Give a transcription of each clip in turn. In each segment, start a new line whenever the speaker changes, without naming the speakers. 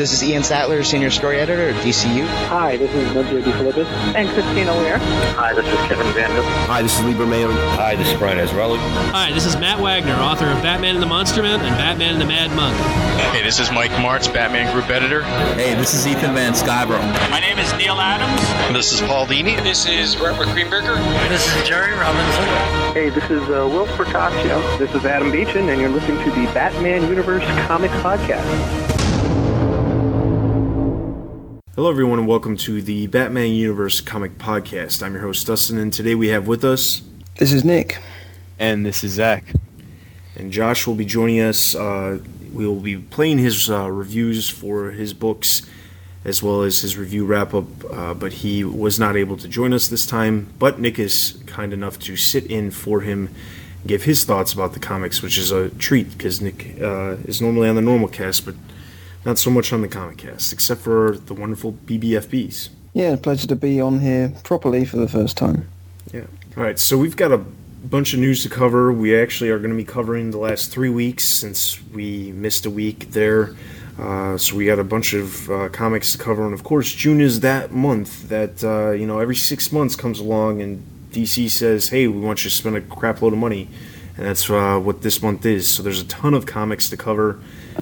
This is
Ian Sattler, Senior Story Editor at DCU.
Hi, this is Nunzio DeFilippis.
And Christina Weir.
Hi, this is Kevin Vandal.
Hi, this is Libra Mayo.
Hi, this is Brian Azzarello.
Hi, this is Matt Wagner, author of Batman and the Monster Man and Batman and the Mad Monk.
Hey, this is Mike Marts, Batman Group Editor.
Hey, this is Ethan Van Sciver.
My name is Neal Adams.
This is Paul Dini.
This is Robert Greenberger.
This is Jerry Robinson.
Hey, this is uh, Will Furtaccio.
This is Adam Beechen, and you're listening to the Batman Universe Comics Podcast.
Hello, everyone, and welcome to the Batman Universe Comic Podcast. I'm your host, Dustin, and today we have with us.
This is Nick.
And this is Zach.
And Josh will be joining us. Uh, we will be playing his uh, reviews for his books as well as his review wrap up, uh, but he was not able to join us this time. But Nick is kind enough to sit in for him, give his thoughts about the comics, which is a treat because Nick uh, is normally on the normal cast, but not so much on the comic cast, except for the wonderful BBFBs.
Yeah, pleasure to be on here properly for the first time.
Yeah. All right, so we've got a bunch of news to cover. We actually are going to be covering the last three weeks since we missed a week there. Uh, so we got a bunch of uh, comics to cover, and of course, June is that month that uh, you know every six months comes along, and DC says, "Hey, we want you to spend a crap load of money," and that's uh, what this month is. So there's a ton of comics to cover.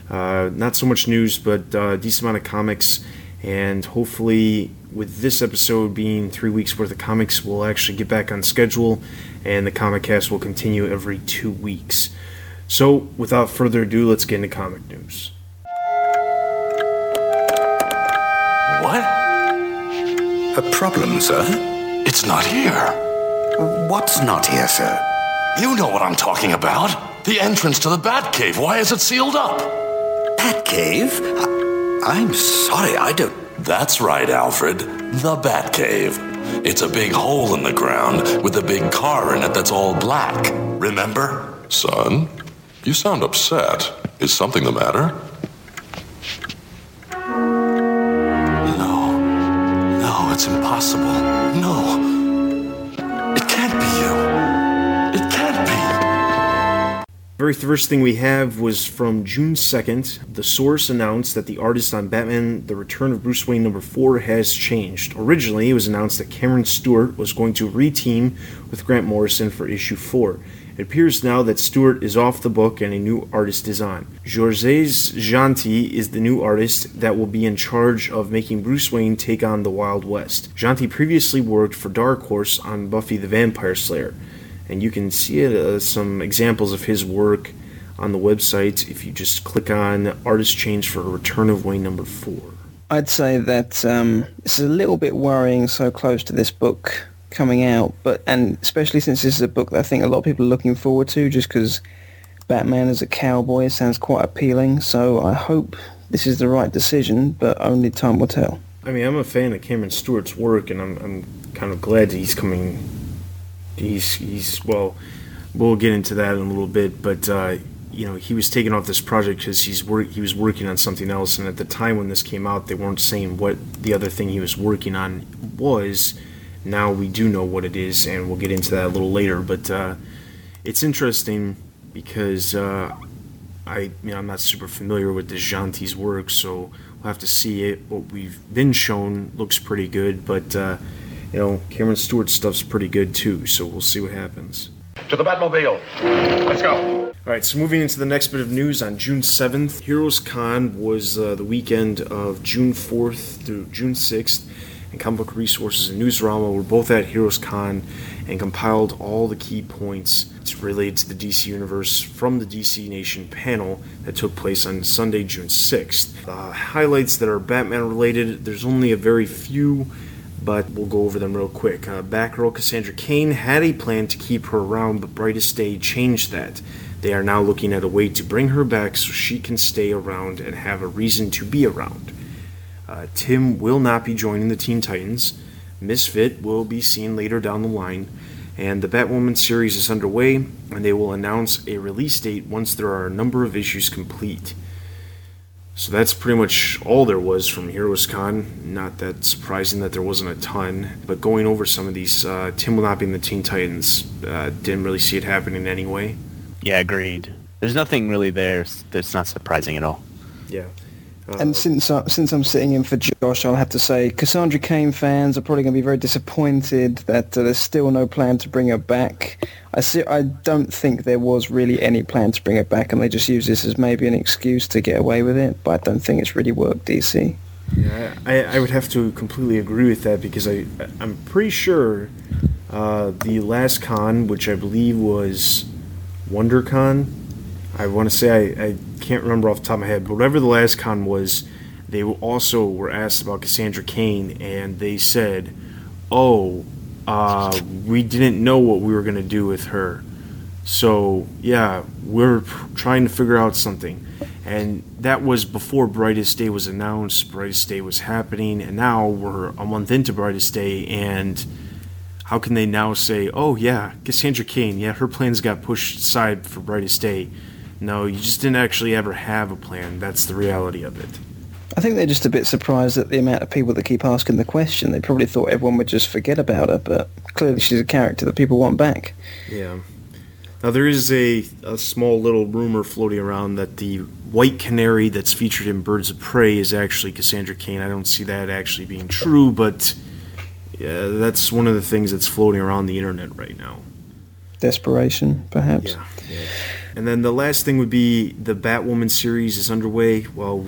Uh, not so much news, but a decent amount of comics, and hopefully, with this episode being three weeks worth of comics, we'll actually get back on schedule, and the comic cast will continue every two weeks. So, without further ado, let's get into comic news.
What?
A problem, sir?
It's not here.
What's not here, sir?
You know what I'm talking about. The entrance to the Batcave. Why is it sealed up?
Batcave? I- am sorry, I don't.
That's right, Alfred. The Batcave. It's a big hole in the ground with a big car in it that's all black. Remember?
Son, you sound upset. Is something the matter?
No. No, it's impossible. No.
Very first thing we have was from June 2nd. The source announced that the artist on Batman The Return of Bruce Wayne number 4 has changed. Originally, it was announced that Cameron Stewart was going to reteam with Grant Morrison for issue 4. It appears now that Stewart is off the book and a new artist is on. Georges is the new artist that will be in charge of making Bruce Wayne take on the Wild West. Jeanty previously worked for Dark Horse on Buffy the Vampire Slayer, and you can see uh, some examples of his work on the website if you just click on Artist Change for Return of Wayne number 4.
I'd say that um, this is a little bit worrying so close to this book coming out, but and especially since this is a book that I think a lot of people are looking forward to, just because Batman as a cowboy sounds quite appealing. So I hope this is the right decision, but only time will tell.
I mean, I'm a fan of Cameron Stewart's work, and I'm I'm kind of glad that he's coming. He's he's well, we'll get into that in a little bit, but. Uh, you know, he was taking off this project because he's work he was working on something else, and at the time when this came out, they weren't saying what the other thing he was working on was now we do know what it is, and we'll get into that a little later. But uh, it's interesting because uh, I, you know, I'm not super familiar with the Jeanty's work, so we'll have to see it. What we've been shown looks pretty good, but uh, you know, Cameron Stewart's stuff's pretty good too. So we'll see what happens.
To the Batmobile. Let's go.
All right, so moving into the next bit of news on June 7th, Heroes Con was uh, the weekend of June 4th through June 6th and Comic Book Resources and Newsarama were both at Heroes Con and compiled all the key points related to the DC Universe from the DC Nation panel that took place on Sunday, June 6th. The highlights that are Batman related, there's only a very few, but we'll go over them real quick. Uh, Batgirl Cassandra Cain had a plan to keep her around, but Brightest Day changed that. They are now looking at a way to bring her back so she can stay around and have a reason to be around. Uh, Tim will not be joining the Teen Titans. Misfit will be seen later down the line. And the Batwoman series is underway, and they will announce a release date once there are a number of issues complete. So that's pretty much all there was from Heroes Con. Not that surprising that there wasn't a ton, but going over some of these, uh, Tim will not be in the Teen Titans. Uh, didn't really see it happening anyway.
Yeah, agreed. There's nothing really there that's not surprising at all.
Yeah.
Uh, and since I, since I'm sitting in for Josh, I'll have to say Cassandra Cain fans are probably going to be very disappointed that uh, there's still no plan to bring her back. I see. I don't think there was really any plan to bring her back, and they just use this as maybe an excuse to get away with it. But I don't think it's really worked, DC.
Yeah, I, I would have to completely agree with that because I I'm pretty sure uh, the last con, which I believe was WonderCon, I want to say I, I can't remember off the top of my head, but whatever the last con was, they also were asked about Cassandra Cain, and they said, "Oh, uh, we didn't know what we were going to do with her, so yeah, we're trying to figure out something." And that was before Brightest Day was announced. Brightest Day was happening, and now we're a month into Brightest Day, and how can they now say, "Oh yeah, Cassandra Cain, yeah, her plans got pushed aside for Brightest Day"? No, you just didn't actually ever have a plan. That's the reality of it.
I think they're just a bit surprised at the amount of people that keep asking the question. They probably thought everyone would just forget about her, but clearly she's a character that people want back.
Yeah. Now there is a, a small little rumor floating around that the white canary that's featured in Birds of Prey is actually Cassandra Cain. I don't see that actually being true, but yeah, that's one of the things that's floating around the internet right now.
Desperation, perhaps.
Yeah. yeah. And then the last thing would be the Batwoman series is underway. Well,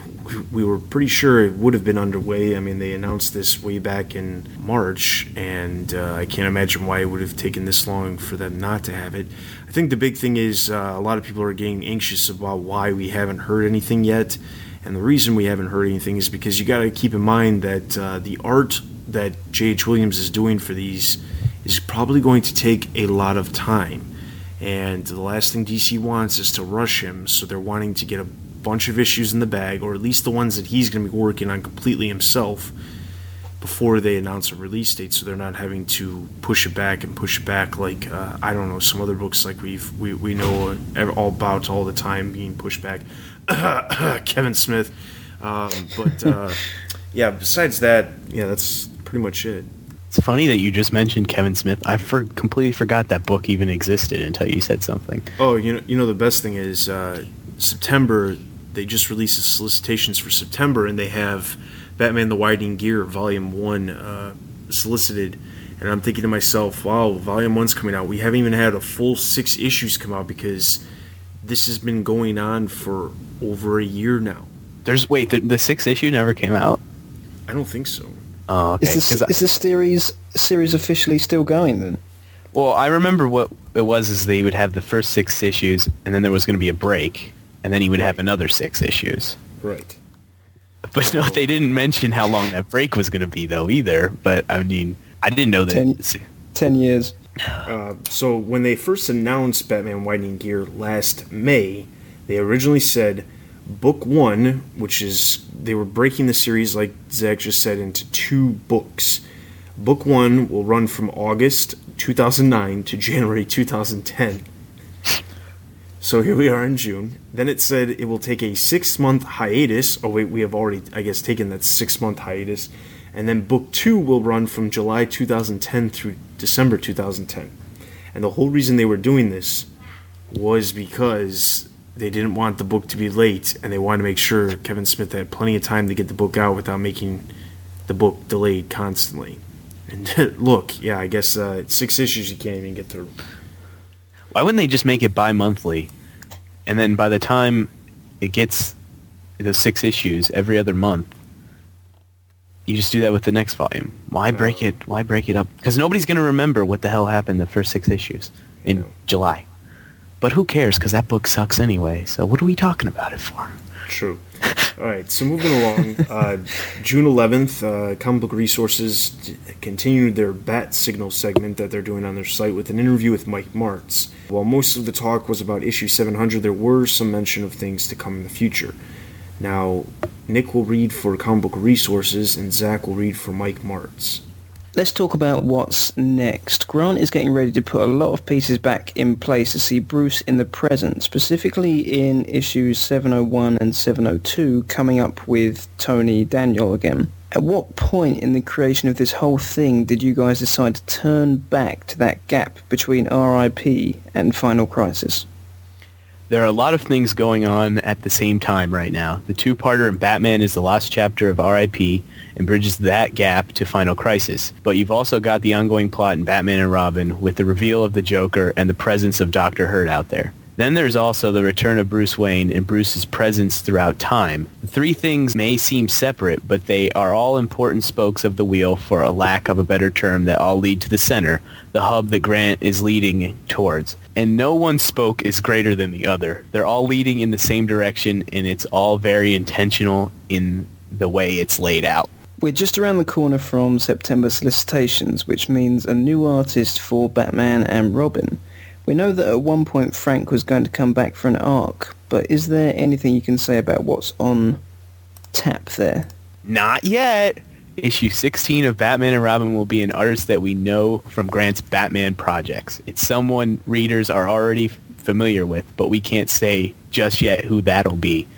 we were pretty sure it would have been underway. I mean, they announced this way back in March, and uh, I can't imagine why it would have taken this long for them not to have it. I think the big thing is uh, a lot of people are getting anxious about why we haven't heard anything yet. And the reason we haven't heard anything is because you got to keep in mind that uh, the art that J.H. Williams is doing for these is probably going to take a lot of time. And the last thing DC wants is to rush him, so they're wanting to get a bunch of issues in the bag, or at least the ones that he's going to be working on completely himself before they announce a release date, so they're not having to push it back and push it back like uh, I don't know some other books like we've we, we know all about all the time being pushed back. Kevin Smith, um, but uh, yeah. Besides that, yeah, that's pretty much it.
It's funny that you just mentioned Kevin Smith. I for, completely forgot that book even existed until you said something.
Oh, you know, you know the best thing is uh, September. They just released the solicitations for September, and they have Batman: The Widening Gyre Volume One uh, solicited. And I'm thinking to myself, wow, Volume One's coming out. We haven't even had a full six issues come out because this has been going on for over a year now.
There's wait, the, the sixth issue never came out.
I don't think so.
Oh, okay.
Is this, is this series series officially still going then?
Well, I remember what it was is they would have the first six issues, and then there was going to be a break, and then he would have another six issues.
Right.
But no, they didn't mention how long that break was going to be, though, either. But I mean, I didn't know that.
Ten, ten years.
Uh, so when they first announced Batman Widening Gyre last May, they originally said book one, which is they were breaking the series, like Zach just said, into two books. Book one will run from August 2009 to January 2010. So here we are in June. Then it said it will take a six month hiatus. Oh, wait, we have already, I guess, taken that six month hiatus. And then book two will run from July 2010 through December 2010. And the whole reason they were doing this was because they didn't want the book to be late, and they wanted to make sure Kevin Smith had plenty of time to get the book out without making the book delayed constantly. And look, yeah, I guess uh, six issues you can't even get through.
Why wouldn't they just make it bi-monthly, and then by the time it gets the six issues every other month, you just do that with the next volume. Why break it? Why break it up? Because nobody's going to remember what the hell happened the first six issues in July. But who cares? Because that book sucks anyway. So what are we talking about it for?
True. All right. So moving along, uh, June 11th, uh, Comic Book Resources continued their Bat Signal segment that they're doing on their site with an interview with Mike Marts. While most of the talk was about issue 700, there were some mention of things to come in the future. Now, Nick will read for Comic Book Resources, and Zach will read for Mike Marts.
Let's talk about what's next. Grant is getting ready to put a lot of pieces back in place to see Bruce in the present, specifically in issues 701 and 702, coming up with Tony Daniel again. At what point in the creation of this whole thing did you guys decide to turn back to that gap between RIP and Final Crisis?
There are a lot of things going on at the same time right now. The two-parter in Batman is the last chapter of R.I.P. and bridges that gap to Final Crisis. But you've also got the ongoing plot in Batman and Robin with the reveal of the Joker and the presence of Dr. Hurt out there. Then there's also the return of Bruce Wayne and Bruce's presence throughout time. The three things may seem separate, but they are all important spokes of the wheel for a lack of a better term that all lead to the center, the hub that Grant is leading towards. And no one spoke is greater than the other. They're all leading in the same direction and it's all very intentional in the way it's laid out.
We're just around the corner from September solicitations, which means a new artist for Batman and Robin. We know that at one point Frank was going to come back for an arc, but is there anything you can say about what's on tap there?
Not yet. Issue 16 of Batman and Robin will be an artist that we know from Grant's Batman projects. It's someone readers are already familiar with, but we can't say just yet who that'll be.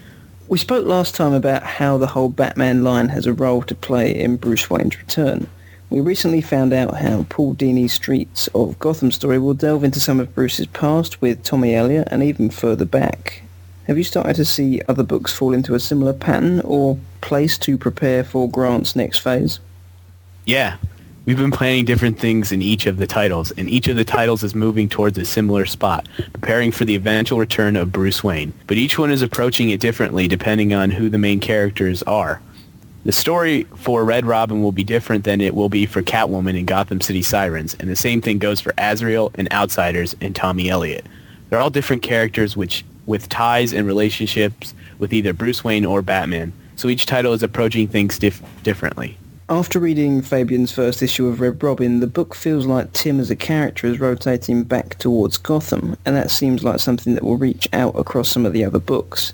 We spoke last time about how the whole Batman line has a role to play in Bruce Wayne's return. We recently found out how Paul Dini's Streets of Gotham story will delve into some of Bruce's past with Tommy Elliot and even further back. Have you started to see other books fall into a similar pattern or place to prepare for Grant's next phase?
Yeah. We've been planning different things in each of the titles, and each of the titles is moving towards a similar spot, preparing for the eventual return of Bruce Wayne. But each one is approaching it differently depending on who the main characters are. The story for Red Robin will be different than it will be for Catwoman and Gotham City Sirens, and the same thing goes for Azrael and Outsiders and Tommy Elliot. They're all different characters which with ties and relationships with either Bruce Wayne or Batman, so each title is approaching things dif- differently.
After reading Fabian's first issue of Red Robin, the book feels like Tim as a character is rotating back towards Gotham, and that seems like something that will reach out across some of the other books.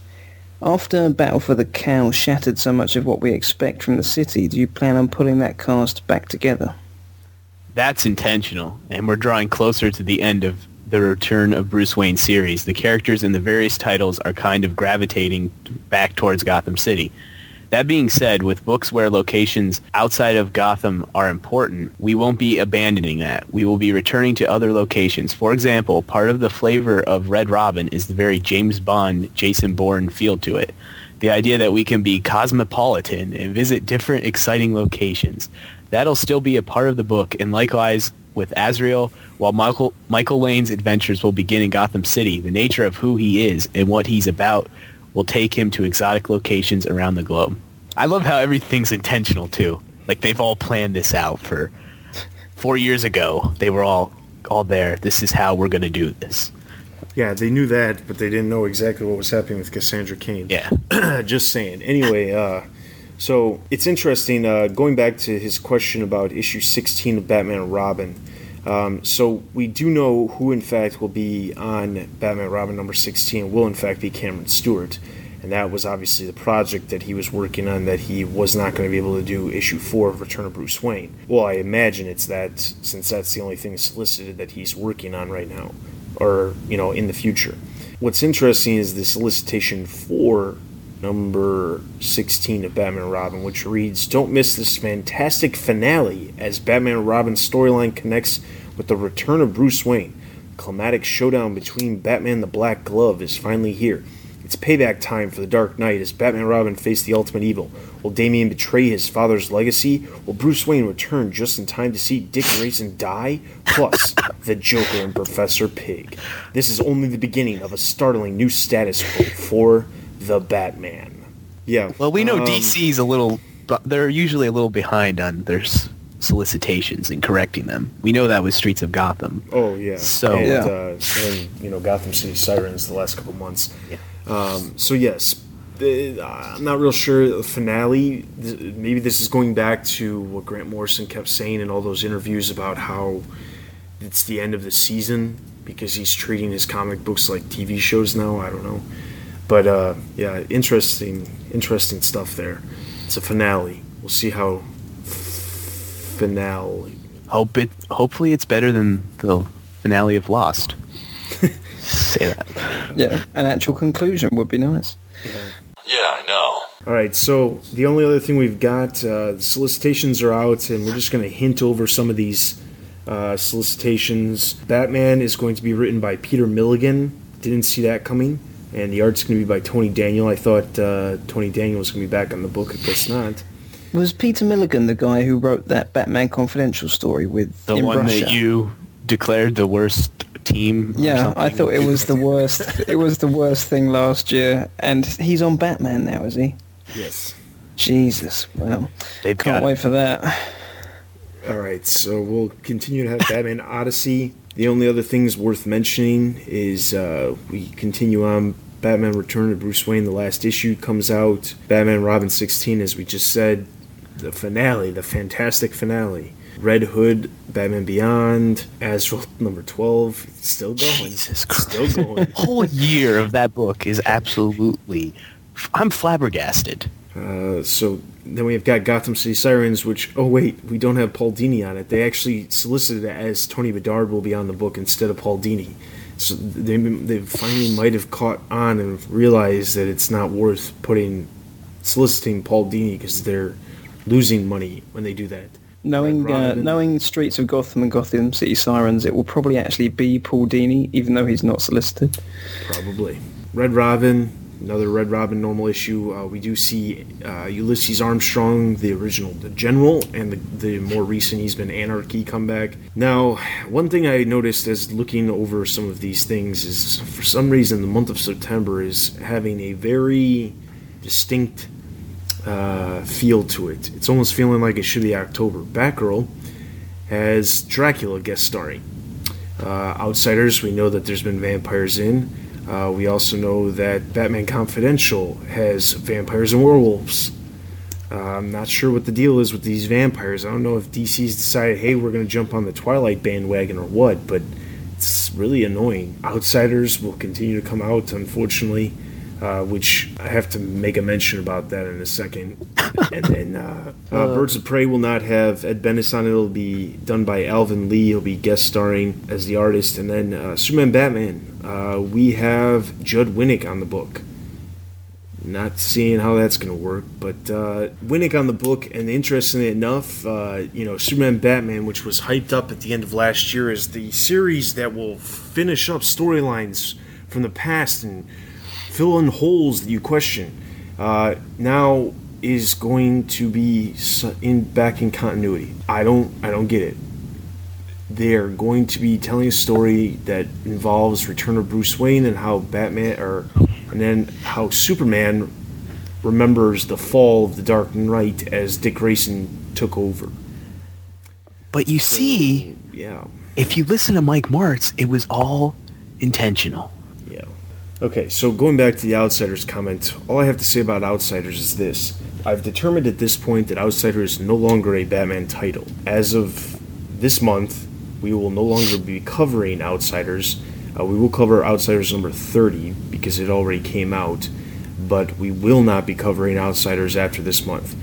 After Battle for the Cowl shattered so much of what we expect from the city, do you plan on pulling that cast back together?
That's intentional, and we're drawing closer to the end of the Return of Bruce Wayne series. The characters in the various titles are kind of gravitating back towards Gotham City. That being said, with books where locations outside of Gotham are important, we won't be abandoning that. We will be returning to other locations. For example, part of the flavor of Red Robin is the very James Bond, Jason Bourne feel to it. The idea that we can be cosmopolitan and visit different exciting locations. That'll still be a part of the book, and likewise with Azrael, while Michael, Michael Lane's adventures will begin in Gotham City, the nature of who he is and what he's about will take him to exotic locations around the globe. I love how everything's intentional too. Like they've all planned this out for four years ago. They were all all there. This is how we're gonna do this.
Yeah, they knew that, but they didn't know exactly what was happening with Cassandra Cain.
Yeah.
Just saying. Anyway, uh, so it's interesting. Uh, going back to his question about issue 16 of Batman and Robin. Um, so we do know who, in fact, will be on Batman and Robin number 16. Will in fact be Cameron Stewart, and that was obviously the project that he was working on. That he was not going to be able to do issue four of Return of Bruce Wayne. Well, I imagine it's that since that's the only thing solicited that he's working on right now, or you know, in the future. What's interesting is the solicitation for number 16 of Batman and Robin, which reads Don't miss this fantastic finale as Batman and Robin's storyline connects with the return of Bruce Wayne. The climatic showdown between Batman and the Black Glove is finally here. It's payback time for the Dark Knight as Batman and Robin face the ultimate evil. Will Damian betray his father's legacy? Will Bruce Wayne return just in time to see Dick Grayson die? Plus, the Joker and Professor Pig. This is only the beginning of a startling new status quo for the Batman. Yeah.
Well, we know
um,
DC's a little, but they're usually a little behind on their solicitations and correcting them. We know that with Streets of Gotham.
Oh yeah.
So
and,
Yeah.
Uh, and you know Gotham City Sirens the last couple months.
Yeah.
Um, so yes, the, I'm not real sure the finale. th- Maybe this is going back to what Grant Morrison kept saying in all those interviews about how it's the end of the season because he's treating his comic books like TV shows now. I don't know, but uh, yeah, interesting, interesting stuff there. It's a finale. We'll see how finale.
hope it. Hopefully, it's better than the finale of Lost. Say that.
Yeah, an actual conclusion would be nice.
Yeah, I know.
All right, so the only other thing we've got, uh, the solicitations are out, and we're just going to hint over some of these uh, solicitations. Batman is going to be written by Peter Milligan. didn't see that coming. And the art's going to be by Tony Daniel. I thought uh, Tony Daniel was going to be back on the book. I guess not.
Was Peter Milligan the guy who wrote that Batman Confidential story with
the
in
one
Russia?
that you declared the worst team? or
Yeah, I thought it was the worst. it was the worst thing last year, and he's on Batman now, is he?
Yes.
Jesus, well,
They've
can't
got
wait for that.
All right, so we'll continue to have Batman Odyssey. The only other things worth mentioning is uh, we continue on Batman Return to Bruce Wayne. The last issue comes out. Batman Robin 16, as we just said, the finale, the fantastic finale. Red Hood, Batman Beyond, Azrael number 12, still going.
Jesus
It's still going.
The whole year of that book is absolutely. I'm flabbergasted.
Uh, so then we've got Gotham City Sirens, which oh wait, we don't have Paul Dini on it. They actually solicited it as Tony Bedard will be on the book instead of Paul Dini. So they they finally might have caught on and realized that it's not worth putting soliciting Paul Dini because they're losing money when they do that.
Knowing uh, knowing Streets of Gotham and Gotham City Sirens, it will probably actually be Paul Dini, even though he's not solicited.
Probably. Red Robin, another Red Robin normal issue. Uh, we do see uh, Ulysses Armstrong, the original, the general, and the, the more recent, he's been Anarchy comeback. Now, one thing I noticed as looking over some of these things is for some reason the month of September is having a very distinct uh, feel to it. It's almost feeling like it should be October. Batgirl has Dracula guest starring. Uh, Outsiders, we know that there's been vampires in. Uh, we also know that Batman Confidential has vampires and werewolves. Uh, I'm not sure what the deal is with these vampires. I don't know if DC's decided, hey, we're going to jump on the Twilight bandwagon or what, but it's really annoying. Outsiders will continue to come out, unfortunately, uh, which I have to make a mention about that in a second. and then uh, uh, Birds of Prey will not have Ed Benes on it. It'll be done by Alvin Lee. He'll be guest starring as the artist. And then uh, Superman Batman, uh, we have Judd Winick on the book. Not seeing how that's going to work, but uh, Winick on the book, and interestingly enough, uh, you know, Superman Batman, which was hyped up at the end of last year is the series that will finish up storylines from the past and fill in holes that you question, uh, now is going to be in back in continuity. I don't, I don't get it. They are going to be telling a story that involves Return of Bruce Wayne and how Batman, or and then how Superman remembers the fall of the Dark Knight as Dick Grayson took over.
But you see,
Yeah.
if you listen to Mike Marts, it was all intentional.
Okay, so going back to the Outsiders comment, all I have to say about Outsiders is this. I've determined at this point that Outsiders is no longer a Batman title. As of this month, we will no longer be covering Outsiders. Uh, we will cover Outsiders number 30 because it already came out, but we will not be covering Outsiders after this month.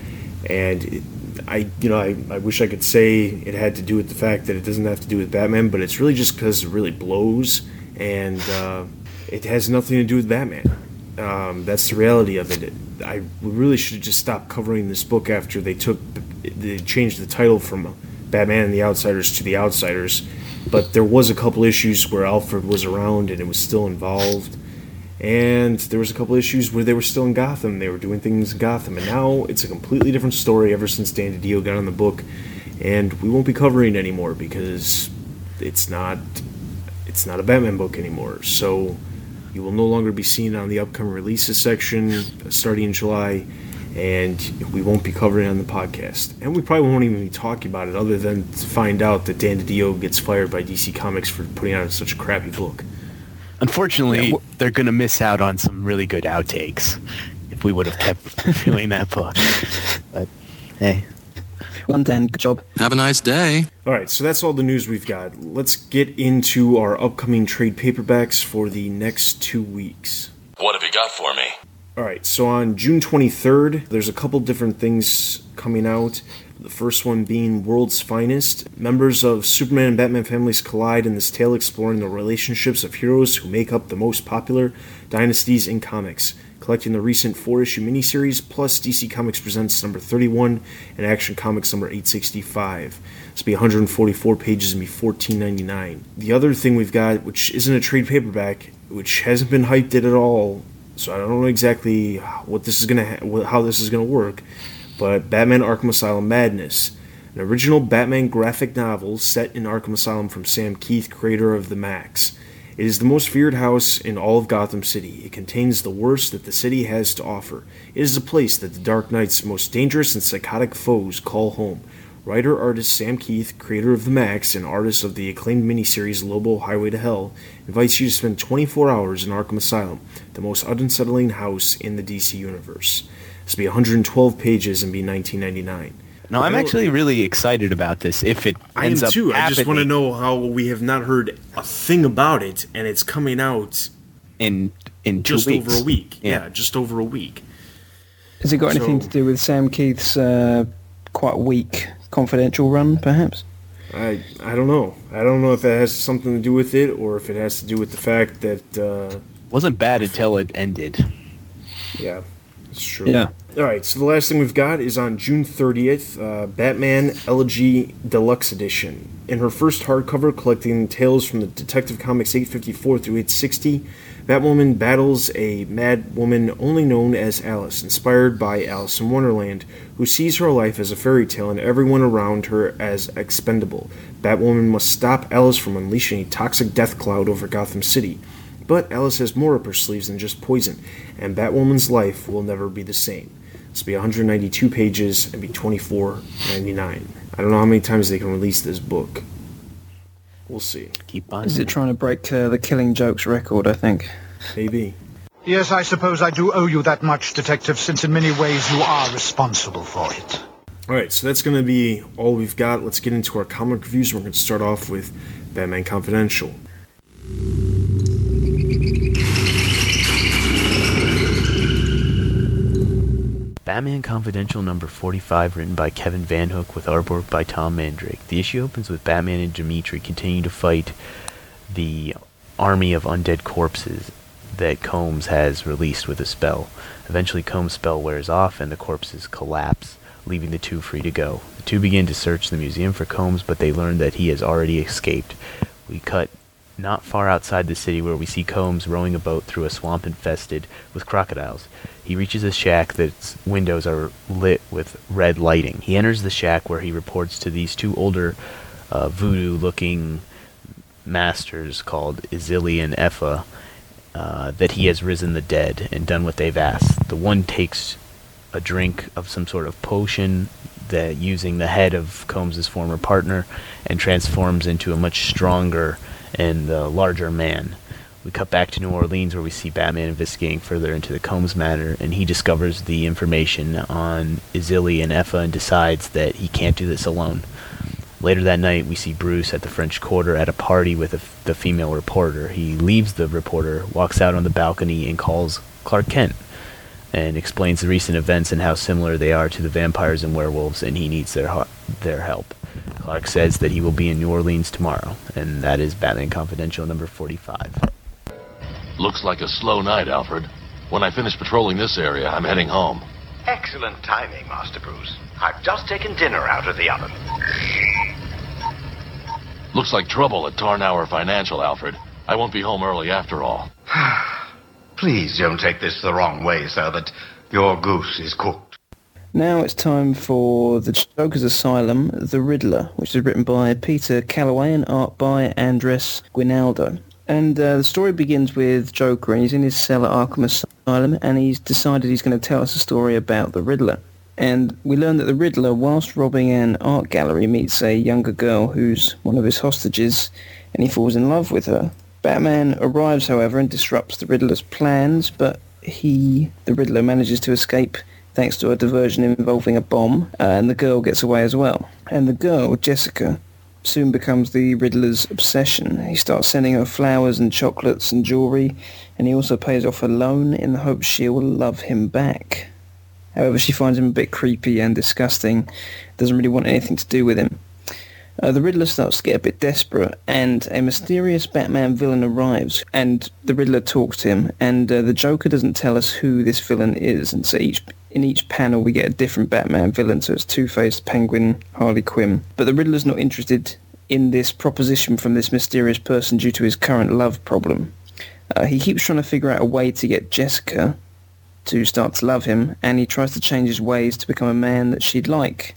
And it, I, you know, I, I wish I could say it had to do with the fact that it doesn't have to do with Batman, but it's really just because it really blows, and uh, it has nothing to do with Batman. Um, that's the reality of it. I really should have just stopped covering this book after they took, they changed the title from Batman and the Outsiders to the Outsiders. But there was a couple issues where Alfred was around and it was still involved, and there was a couple issues where they were still in Gotham. They were doing things in Gotham, and now it's a completely different story ever since Dan DiDio got on the book, and we won't be covering it anymore because it's not it's not a Batman book anymore. So you will no longer be seen on the upcoming releases section uh, starting in July, and we won't be covering it on the podcast. And we probably won't even be talking about it other than to find out that Dan DiDio gets fired by DC Comics for putting out such a crappy book.
Unfortunately,
Yeah,
they're going to miss out on some really good outtakes if we would have kept reviewing that book. But hey,
One Dan, good job.
Have a nice day.
All right, so that's all the news we've got. Let's get into our upcoming trade paperbacks for the next two weeks.
What have you got for me?
All right, so on June 23rd, there's a couple different things coming out. The first one being World's Finest. Members of Superman and Batman families collide in this tale exploring the relationships of heroes who make up the most popular dynasties in comics. Collecting the recent four issue miniseries, plus DC Comics Presents number 31 and Action Comics number 865. This will be 144 pages and be 14.99. The other thing we've got, which isn't a trade paperback, which hasn't been hyped at all. So I don't know exactly what this is gonna ha- how this is gonna work. But Batman Arkham Asylum Madness, an original Batman graphic novel set in Arkham Asylum from Sam Kieth, creator of the Maxx. It is the most feared house in all of Gotham City. It contains the worst that the city has to offer. It is a place that the Dark Knight's most dangerous and psychotic foes call home. Writer artist Sam Kieth, creator of The Maxx and artist of the acclaimed miniseries Lobo Highway to Hell, invites you to spend 24 hours in Arkham Asylum, the most unsettling house in the DC universe. This will be 112 pages and be 19.99.
No, I'm actually really excited about this. If it
I am
ends up
too. I just want to know how we have not heard a thing about it, and it's coming out
in in two
just
weeks.
over a week.
Yeah.
Yeah. just over a week.
Has it got anything
So-
to do with Sam Kieth's uh, quite weak confidential run, perhaps?
I I don't know. I don't know if that has something to do with it, or if it has to do with the fact that uh,
wasn't bad until it ended.
yeah, it's true. All right. So the last thing we've got is on June 30th, uh, Batman Elegy Deluxe Edition. In her first hardcover, collecting tales from the Detective Comics 854 through 860, Batwoman battles a mad woman only known as Alice, inspired by Alice in Wonderland, who sees her life as a fairy tale and everyone around her as expendable. Batwoman must stop Alice from unleashing a toxic death cloud over Gotham City. But Alice has more up her sleeves than just poison, and Batwoman's life will never be the same. This will be 192 pages and be 24.99. I don't know how many times they can release this book. We'll see.
Keep on.
Is it trying to break uh, the Killing Jokes record, I think?
Maybe.
Yes, I suppose I do owe you that much, Detective, since in many ways you are responsible for it.
All right, so that's going to be all we've got. Let's get into our comic reviews. We're going to start off with Batman Confidential.
Batman Confidential number 45, written by Kevin VanHook with artwork by Tom Mandrake. The issue opens with Batman and Dimitri continuing to fight the army of undead corpses that Combs has released with a spell. Eventually, Combs' spell wears off and the corpses collapse, leaving the two free to go. The two begin to search the museum for Combs, but they learn that he has already escaped. We cut not far outside the city where we see Combs rowing a boat through a swamp infested with crocodiles. He reaches a shack that's windows are lit with red lighting. He enters the shack where he reports to these two older uh, voodoo-looking masters called Izili and Effa uh, that he has risen the dead and done what they've asked. The one takes a drink of some sort of potion that using the head of Combs' former partner and transforms into a much stronger and the larger man. We cut back to New Orleans where we see Batman investigating further into the Combs matter, and he discovers the information on Izili and Effa and decides that he can't do this alone. Later that night, we see Bruce at the French Quarter at a party with a f the female reporter. He leaves the reporter, walks out on the balcony, and calls Clark Kent and explains the recent events and how similar they are to the vampires and werewolves, and he needs their their help. Clark says that he will be in New Orleans tomorrow, and that is Batman Confidential number 45.
Looks like a slow night, Alfred. When I finish patrolling this area, I'm heading home.
Excellent timing, Master Bruce. I've just taken dinner out of the oven.
Looks like trouble at Tarnower Financial, Alfred. I won't be home early after all.
Please don't take this the wrong way, sir, but your goose is cooked.
Now it's time for The Joker's Asylum, The Riddler, which is written by Peter Calloway and art by Andres Guinaldo. And uh, the story begins with Joker, and he's in his cell at Arkham Asylum, and he's decided he's going to tell us a story about the Riddler. And we learn that the Riddler, whilst robbing an art gallery, meets a younger girl who's one of his hostages, and he falls in love with her. Batman arrives, however, and disrupts the Riddler's plans, but he, the Riddler, manages to escape thanks to a diversion involving a bomb, uh, and the girl gets away as well. And the girl, Jessica, soon becomes the Riddler's obsession. He starts sending her flowers and chocolates and jewelry, and he also pays off a loan in the hope she'll love him back. However, she finds him a bit creepy and disgusting, doesn't really want anything to do with him. Uh, the Riddler starts to get a bit desperate, and a mysterious Batman villain arrives, and the Riddler talks to him, and uh, the Joker doesn't tell us who this villain is, and so each in each panel we get a different Batman villain, so it's Two-Face, Penguin, Harley Quinn. But the Riddler's not interested in this proposition from this mysterious person due to his current love problem. Uh, he keeps trying to figure out a way to get Jessica to start to love him, and he tries to change his ways to become a man that she'd like.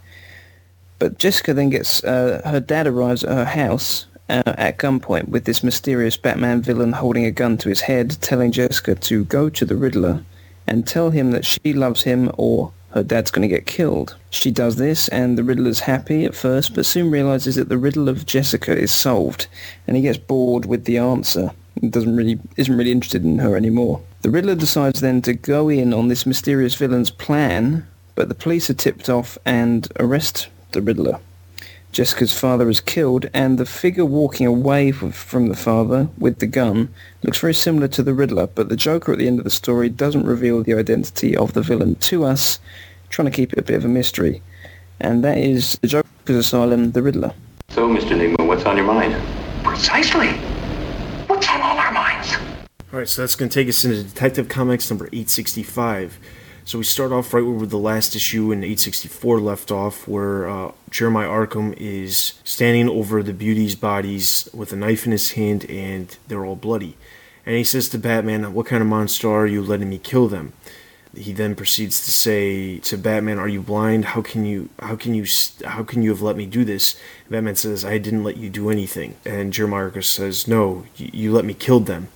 But Jessica then gets, uh, her dad arrives at her house uh, at gunpoint with this mysterious Batman villain holding a gun to his head, telling Jessica to go to the Riddler and tell him that she loves him or her dad's going to get killed. She does this, and the Riddler's happy at first, but soon realizes that the riddle of Jessica is solved, and he gets bored with the answer. He doesn't really isn't really interested in her anymore. The Riddler decides then to go in on this mysterious villain's plan, but the police are tipped off and arrest the Riddler. Jessica's father is killed, and the figure walking away from the father with the gun looks very similar to the Riddler, but the Joker at the end of the story doesn't reveal the identity of the villain to us, trying to keep it a bit of a mystery. And that is the Joker's Asylum, the Riddler.
So, Mr. Nygma, what's on your mind?
Precisely. What's on all our minds?
Alright, so that's going to take us into Detective Comics number 865. So we start off right where the last issue in 864 left off, where uh, Jeremiah Arkham is standing over the beauties' bodies with a knife in his hand, and they're all bloody. And he says to Batman, "What kind of monster are you, letting me kill them?" He then proceeds to say to Batman, "Are you blind? How can you? How can you? How can you have let me do this?" Batman says, "I didn't let you do anything." And Jeremiah says, "No, you let me kill them."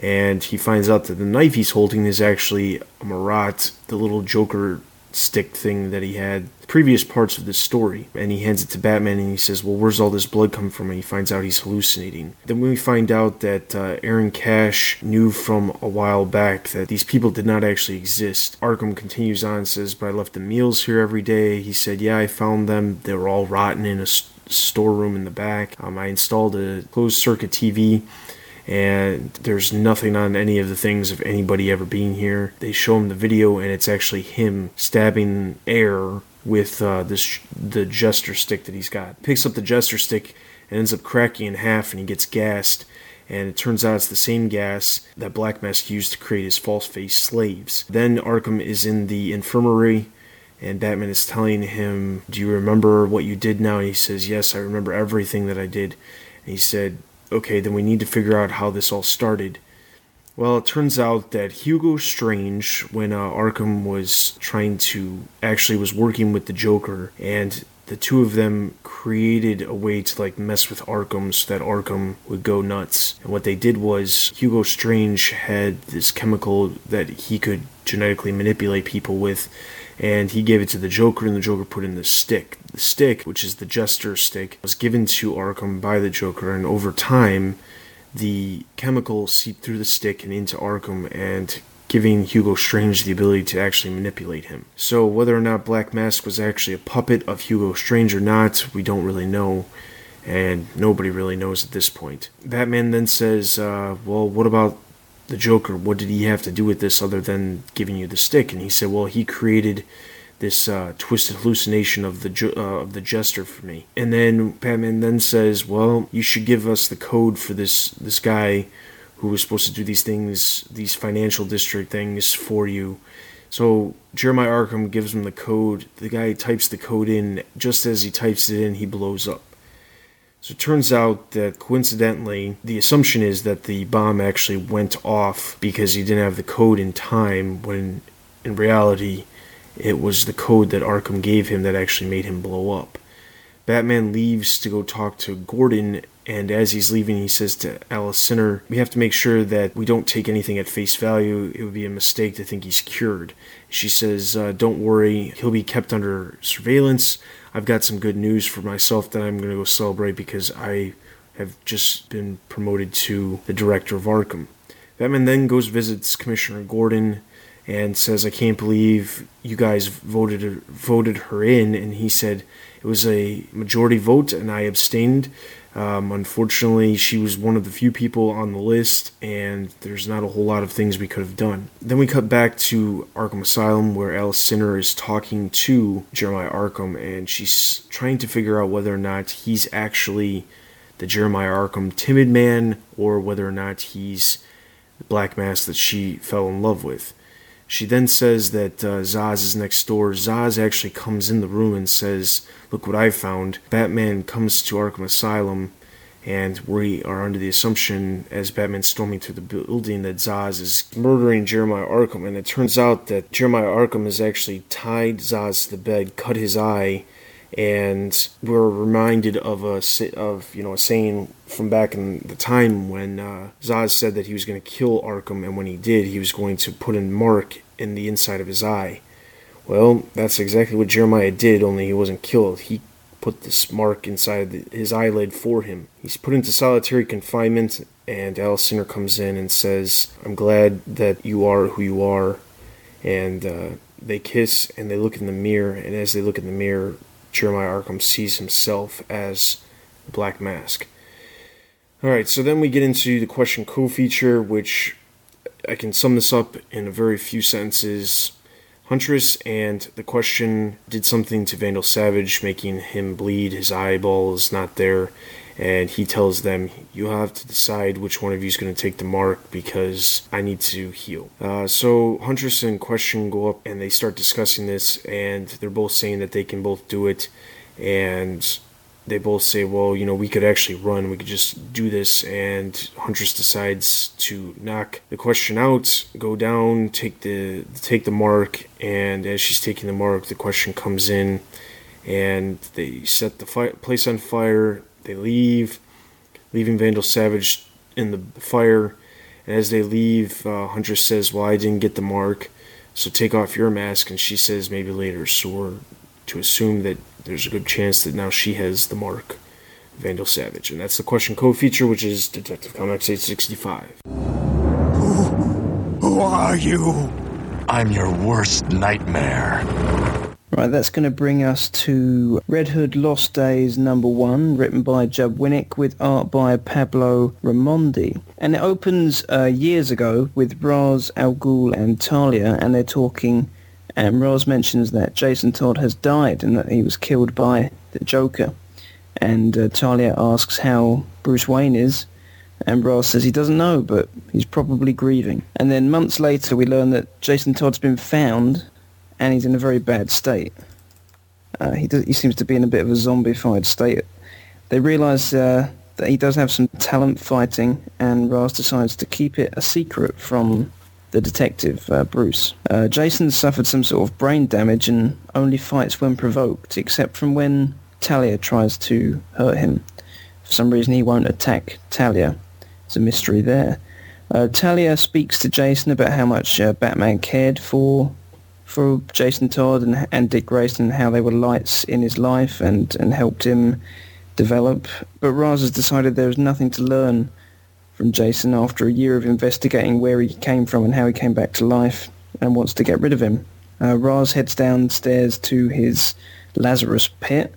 And he finds out that the knife he's holding is actually a marotte, the little Joker stick thing that he had previous parts of this story. And he hands it to batman and he says well where's all this blood come from? And he finds out he's hallucinating. Then we find out that uh, aaron cash knew from a while back that these people did not actually exist. Arkham continues on and says but i left the meals here every day. He said yeah i found them. They were all rotten in a storeroom in the back. Um, i installed a closed circuit tv and there's nothing on any of the things of anybody ever being here. They show him the video, and it's actually him stabbing air with uh, this the jester stick that he's got. Picks up the jester stick and ends up cracking in half, and he gets gassed. And it turns out it's the same gas that Black Mask used to create his false face slaves. Then Arkham is in the infirmary and Batman is telling him, Do you remember what you did now? And he says, Yes, I remember everything that I did. And he said, okay, then we need to figure out how this all started. Well, it turns out that Hugo Strange, when uh, Arkham was trying to actually was working with the Joker, and the two of them created a way to like mess with Arkham so that Arkham would go nuts. And what they did was Hugo Strange had this chemical that he could genetically manipulate people with, and he gave it to the Joker, and the Joker put in the stick. The stick, which is the Jester stick, was given to Arkham by the Joker, and over time, the chemical seeped through the stick and into Arkham, and giving Hugo Strange the ability to actually manipulate him. So, whether or not Black Mask was actually a puppet of Hugo Strange or not, we don't really know, and nobody really knows at this point. Batman then says, uh, Well, what about the Joker, what did he have to do with this other than giving you the stick? And he said, well, he created this uh, twisted hallucination of the uh, of the jester for me. And then Batman then says, well, you should give us the code for this this guy who was supposed to do these things, these financial district things for you. So Jeremiah Arkham gives him the code. The guy types the code in. Just as he types it in, he blows up. So it turns out that coincidentally, the assumption is that the bomb actually went off because he didn't have the code in time, when in reality, it was the code that Arkham gave him that actually made him blow up. Batman leaves to go talk to Gordon, and as he's leaving, he says to Alyce Sinner, We have to make sure that we don't take anything at face value. It would be a mistake to think he's cured. She says, uh, Don't worry, he'll be kept under surveillance. I've got some good news for myself that I'm going to go celebrate because I have just been promoted to the director of Arkham. Batman then goes visits Commissioner Gordon and says, "I can't believe you guys voted voted her in." And he said it was a majority vote, and I abstained. Um, unfortunately, she was one of the few people on the list, and there's not a whole lot of things we could have done. Then we cut back to Arkham Asylum, where Alyce Sinner is talking to Jeremiah Arkham, and she's trying to figure out whether or not he's actually the Jeremiah Arkham timid man, or whether or not he's the Black Mask that she fell in love with. She then says that uh, Zsasz is next door. Zsasz actually comes in the room and says, Look what I found. Batman comes to Arkham Asylum and we are under the assumption as Batman's storming through the building that Zsasz is murdering Jeremiah Arkham, and it turns out that Jeremiah Arkham has actually tied Zsasz to the bed, cut his eye, and we're reminded of a of you know a saying from back in the time when uh, Zsasz said that he was going to kill Arkham, and when he did, he was going to put a mark in the inside of his eye. Well, that's exactly what Jeremiah did, only he wasn't killed. He put this mark inside the, his eyelid for him. He's put into solitary confinement, and Alyce comes in and says, I'm glad that you are who you are. And uh, they kiss and they look in the mirror, and as they look in the mirror, Jeremiah Arkham sees himself as Black Mask. Alright, so then we get into the question co feature, which I can sum this up in a very few sentences. Huntress and the question did something to Vandal Savage, making him bleed. His eyeball is not there. And he tells them, You have to decide which one of you is going to take the mark because I need to heal. Uh, so Huntress and Question go up and they start discussing this, and they're both saying that they can both do it. And they both say, well, you know, we could actually run, we could just do this, and Huntress decides to knock the question out, go down, take the take the mark, and as she's taking the mark, the question comes in, and they set the fi- place on fire. They leave, leaving Vandal Savage in the fire. And as they leave, uh, Huntress says, "Well, I didn't get the mark, so take off your mask." And she says, "Maybe later." So we're to assume that there's a good chance that now she has the mark Vandal Savage. And that's the question code feature, which is Detective Comics 865.
Who, who are you?
I'm your worst nightmare.
Right, that's going to bring us to Red Hood Lost Days number one, written by Judd Winick with art by Pablo Raimondi. And it opens uh, years ago with Ra's Al Ghul and Talia, and they're talking and Ra's mentions that Jason Todd has died and that he was killed by the Joker. And uh, Talia asks how Bruce Wayne is, and Ra's says he doesn't know, but he's probably grieving. And then months later, we learn that Jason Todd's been found, and he's in a very bad state. Uh, he, does, he seems to be in a bit of a zombified state. They realise uh, that he does have some talent fighting, and Ra's decides to keep it a secret from the detective, uh, Bruce. Uh, Jason suffered some sort of brain damage and only fights when provoked, except from when Talia tries to hurt him. For some reason he won't attack Talia. There's a mystery there. Uh, Talia speaks to Jason about how much uh, Batman cared for for Jason Todd and, and Dick Grayson and how they were lights in his life and, and helped him develop. But Ra's has decided there is nothing to learn from Jason after a year of investigating where he came from and how he came back to life and wants to get rid of him. Uh, Ra's heads downstairs to his Lazarus pit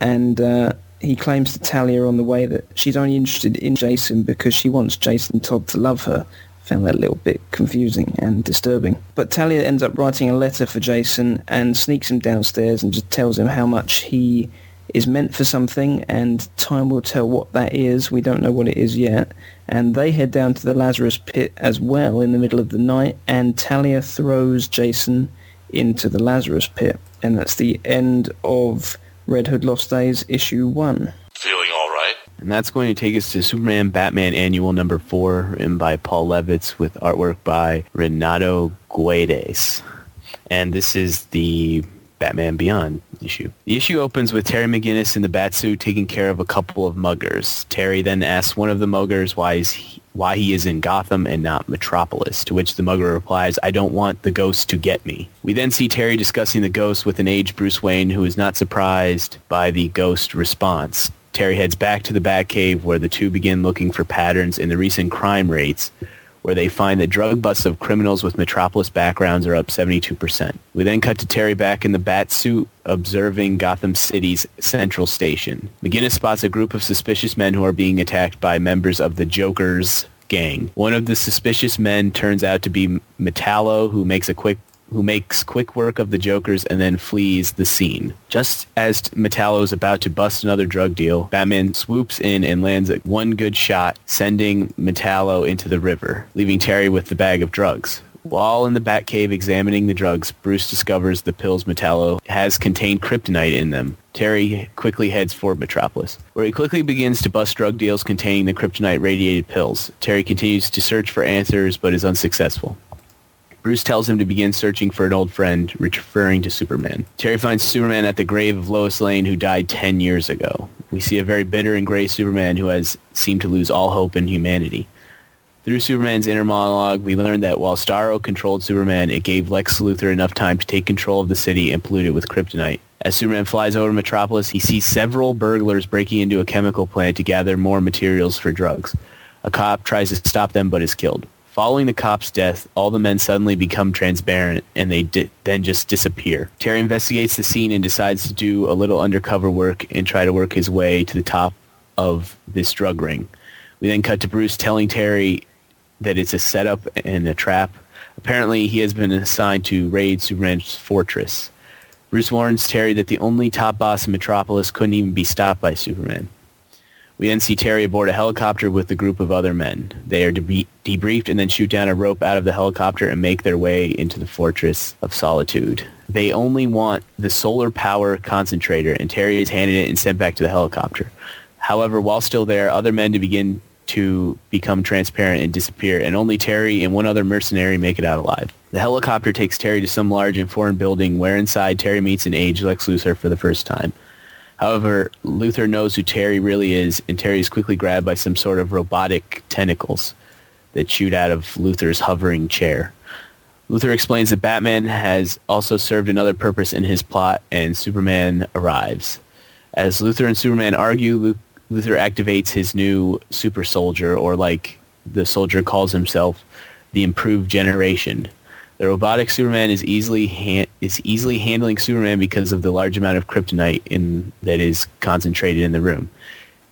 and uh, he claims to Talia on the way that she's only interested in Jason because she wants Jason Todd to love her. Found that a little bit confusing and disturbing. But Talia ends up writing a letter for Jason and sneaks him downstairs and just tells him how much he is meant for something and time will tell what that is. We don't know what it is yet. And they head down to the Lazarus pit as well in the middle of the night and Talia throws Jason into the Lazarus pit. And that's the end of Red Hood Lost Days issue 1.
Feeling all?
And that's going to take us to Superman Batman Annual number 4 written by Paul Levitz with artwork by Renato Guedes. And this is the Batman Beyond issue. The issue opens with Terry McGinnis in the Batsuit taking care of a couple of muggers. Terry then asks one of the muggers why he, why he is in Gotham and not Metropolis, to which the mugger replies, I don't want the ghost to get me. We then see Terry discussing the ghost with an aged Bruce Wayne who is not surprised by the ghost response. Terry heads back to the Batcave where the two begin looking for patterns in the recent crime rates where they find that drug busts of criminals with Metropolis backgrounds are up 72%. We then cut to Terry back in the bat suit observing Gotham City's Central Station. McGinnis spots a group of suspicious men who are being attacked by members of the Joker's gang. One of the suspicious men turns out to be Metallo, who makes a quick who makes quick work of the Jokers and then flees the scene. Just as Metallo is about to bust another drug deal, Batman swoops in and lands one good shot, sending Metallo into the river, leaving Terry with the bag of drugs. While in the Batcave examining the drugs, Bruce discovers the pills Metallo has contained kryptonite in them. Terry quickly heads for Metropolis, where he quickly begins to bust drug deals containing the kryptonite radiated pills. Terry continues to search for answers, but is unsuccessful. Bruce tells him to begin searching for an old friend, referring to Superman. Terry finds Superman at the grave of Lois Lane, who died 10 years ago. We see a very bitter and gray Superman who has seemed to lose all hope in humanity. Through Superman's inner monologue, we learn that while Starro controlled Superman, it gave Lex Luthor enough time to take control of the city and pollute it with kryptonite. As Superman flies over Metropolis, he sees several burglars breaking into a chemical plant to gather more materials for drugs. A cop tries to stop them but is killed. Following the cop's death, all the men suddenly become transparent and they di- then just disappear. Terry investigates the scene and decides to do a little undercover work and try to work his way to the top of this drug ring. We then cut to Bruce telling Terry that it's a setup and a trap. Apparently, he has been assigned to raid Superman's fortress. Bruce warns Terry that the only top boss in Metropolis couldn't even be stopped by Superman. We then see Terry aboard a helicopter with a group of other men. They are deb- debriefed and then shoot down a rope out of the helicopter and make their way into the Fortress of Solitude. They only want the solar power concentrator, and Terry is handed it and sent back to the helicopter. However, while still there, other men begin to become transparent and disappear, and only Terry and one other mercenary make it out alive. The helicopter takes Terry to some large and foreign building where inside Terry meets an aged Lex Luthor for the first time. However, Luthor knows who Terry really is, and Terry is quickly grabbed by some sort of robotic tentacles that shoot out of Luthor's hovering chair. Luthor explains that Batman has also served another purpose in his plot, and Superman arrives. As Luthor and Superman argue, Luthor activates his new super soldier, or like the soldier calls himself, the improved generation. The robotic Superman is easily ha- is easily handling Superman because of the large amount of kryptonite in that is concentrated in the room.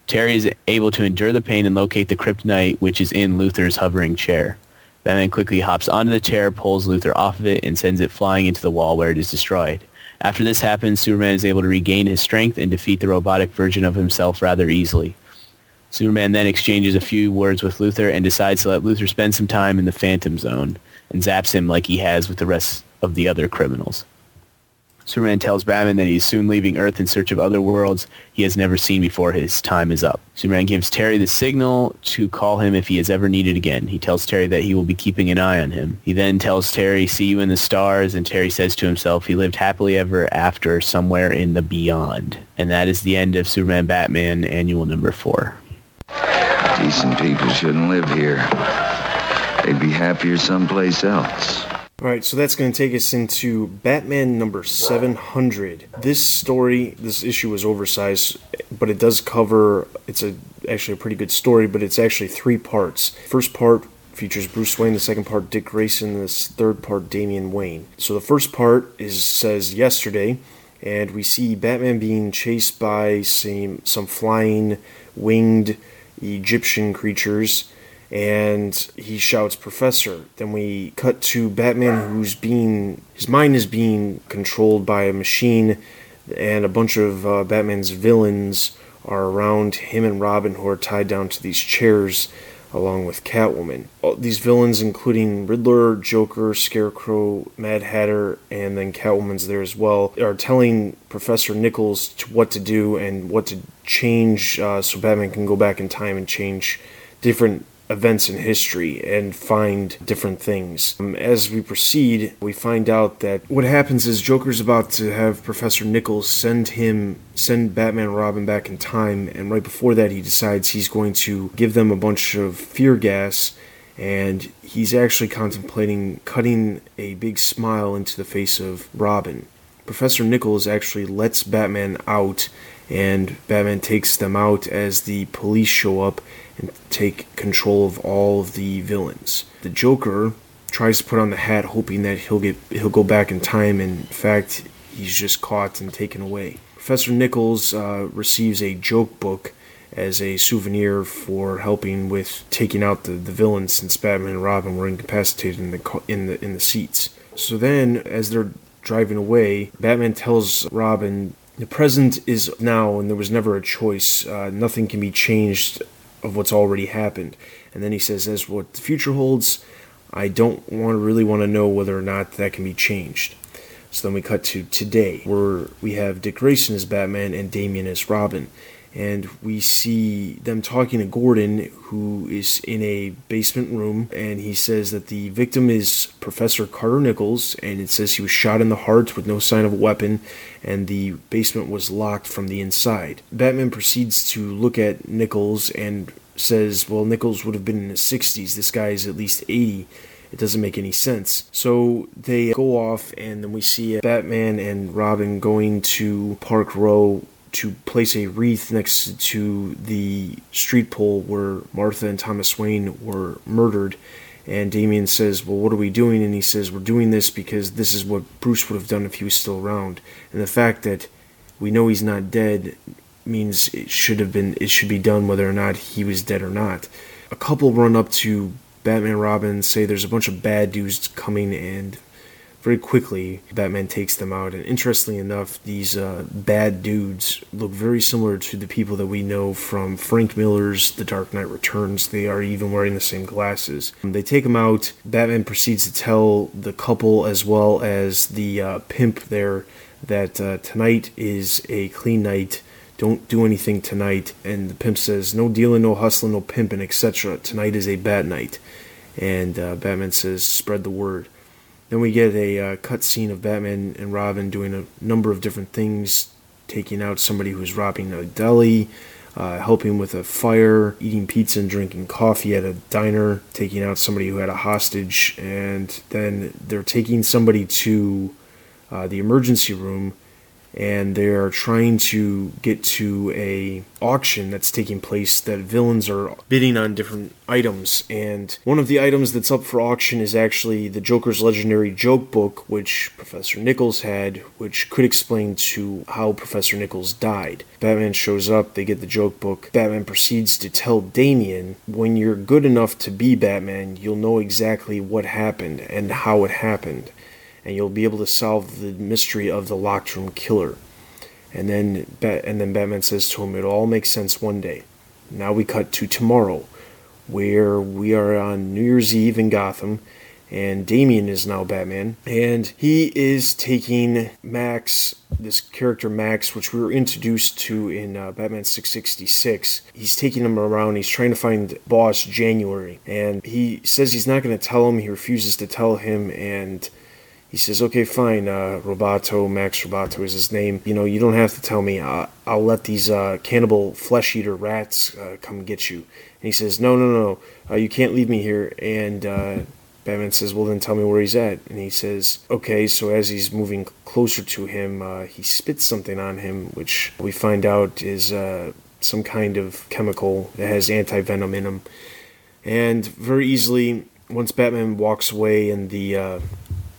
Terry is able to endure the pain and locate the kryptonite which is in Luthor's hovering chair. Batman quickly hops onto the chair, pulls Luthor off of it, and sends it flying into the wall where it is destroyed. After this happens, Superman is able to regain his strength and defeat the robotic version of himself rather easily. Superman then exchanges a few words with Luthor and decides to let Luthor spend some time in the Phantom Zone and zaps him like he has with the rest of the other criminals. Superman tells Batman that he's soon leaving Earth in search of other worlds he has never seen before his time is up. Superman gives Terry the signal to call him if he is ever needed again. He tells Terry that he will be keeping an eye on him. He then tells Terry, see you in the stars, and Terry says to himself he lived happily ever after somewhere in the beyond. And that is the end of Superman Batman Annual Number 4.
Decent people shouldn't live here. They'd be happier someplace else.
Alright, so that's going to take us into Batman number 700. This story, this issue was oversized, but it does cover, it's a actually a pretty good story, but it's actually three parts. First part features Bruce Wayne, the second part Dick Grayson, the third part Damian Wayne. So the first part is says yesterday, and we see Batman being chased by some, some flying winged Egyptian creatures and he shouts professor then we cut to batman who's being his mind is being controlled by a machine and a bunch of uh, batman's villains are around him and robin who are tied down to these chairs along with catwoman. All these villains including riddler joker scarecrow mad hatter and then catwoman's there as well are telling professor nichols what to do and what to change uh, so batman can go back in time and change different events in history and find different things. Um, as we proceed, we find out that what happens is Joker's about to have Professor Nichols send him send Batman and Robin back in time and right before that he decides he's going to give them a bunch of fear gas and he's actually contemplating cutting a big smile into the face of Robin. Professor Nichols actually lets Batman out and Batman takes them out as the police show up and take control of all of the villains. The Joker tries to put on the hat hoping that he'll get he'll go back in time and in fact he's just caught and taken away. Professor Nichols uh, receives a joke book as a souvenir for helping with taking out the, the villains since Batman and Robin were incapacitated in the in the in the seats. So then as they're driving away, Batman tells Robin the present is now and there was never a choice. Uh, nothing can be changed of what's already happened. And then he says, as what the future holds, I don't want to really want to know whether or not that can be changed. So then we cut to today, where we have Dick Grayson as Batman and Damian as Robin. And we see them talking to Gordon, who is in a basement room, and he says that the victim is Professor Carter Nichols, and it says he was shot in the heart with no sign of a weapon, and the basement was locked from the inside. Batman proceeds to look at Nichols and says, Well, Nichols would have been in his 60s, this guy is at least 80 it doesn't make any sense. So they go off, and then we see Batman and Robin going to Park Row to place a wreath next to the street pole where Martha and Thomas Wayne were murdered. And Damian says, Well, what are we doing? And he says, We're doing this because this is what Bruce would have done if he was still around. And the fact that we know he's not dead means it should have been it should be done whether or not he was dead or not. A couple run up to Batman Robin say there's a bunch of bad dudes coming and very quickly Batman takes them out and interestingly enough these uh, bad dudes look very similar to the people that we know from Frank Miller's The Dark Knight Returns they are even wearing the same glasses they take them out Batman proceeds to tell the couple as well as the uh, pimp there that uh, tonight is a clean night don't do anything tonight. And the pimp says, no dealing, no hustling, no pimping, etc. Tonight is a bad night. And uh, Batman says, spread the word. Then we get a uh, cut scene of Batman and Robin doing a number of different things, taking out somebody who's robbing a deli, uh, helping with a fire, eating pizza and drinking coffee at a diner, taking out somebody who had a hostage, and then they're taking somebody to uh, the emergency room and they are trying to get to a auction that's taking place that villains are bidding on different items. And one of the items that's up for auction is actually the joker's legendary joke book which professor nichols had which could explain to how professor nichols died. Batman shows up they get the joke book. Batman proceeds to tell damian when you're good enough to be batman you'll know exactly what happened and how it happened and you'll be able to solve the mystery of the locked room killer. And then, and then Batman says to him, "It'll all make sense one day." Now we cut to tomorrow, where we are on New Year's Eve in Gotham, and Damian is now Batman, and he is taking Max, this character Max, which we were introduced to in uh, Batman 666. He's taking him around. He's trying to find Boss January, and he says he's not going to tell him. He refuses to tell him, and he says, okay, fine, uh, Roboto, Max Roboto is his name. You know, you don't have to tell me. I'll, I'll let these uh, cannibal flesh eater rats uh, come get you. And he says, no, no, no, uh, you can't leave me here. And uh, Batman says, well, then tell me where he's at. And he says, okay, so as he's moving closer to him, uh, he spits something on him, which we find out is some kind of chemical that has anti venom in him. And very easily, once Batman walks away and the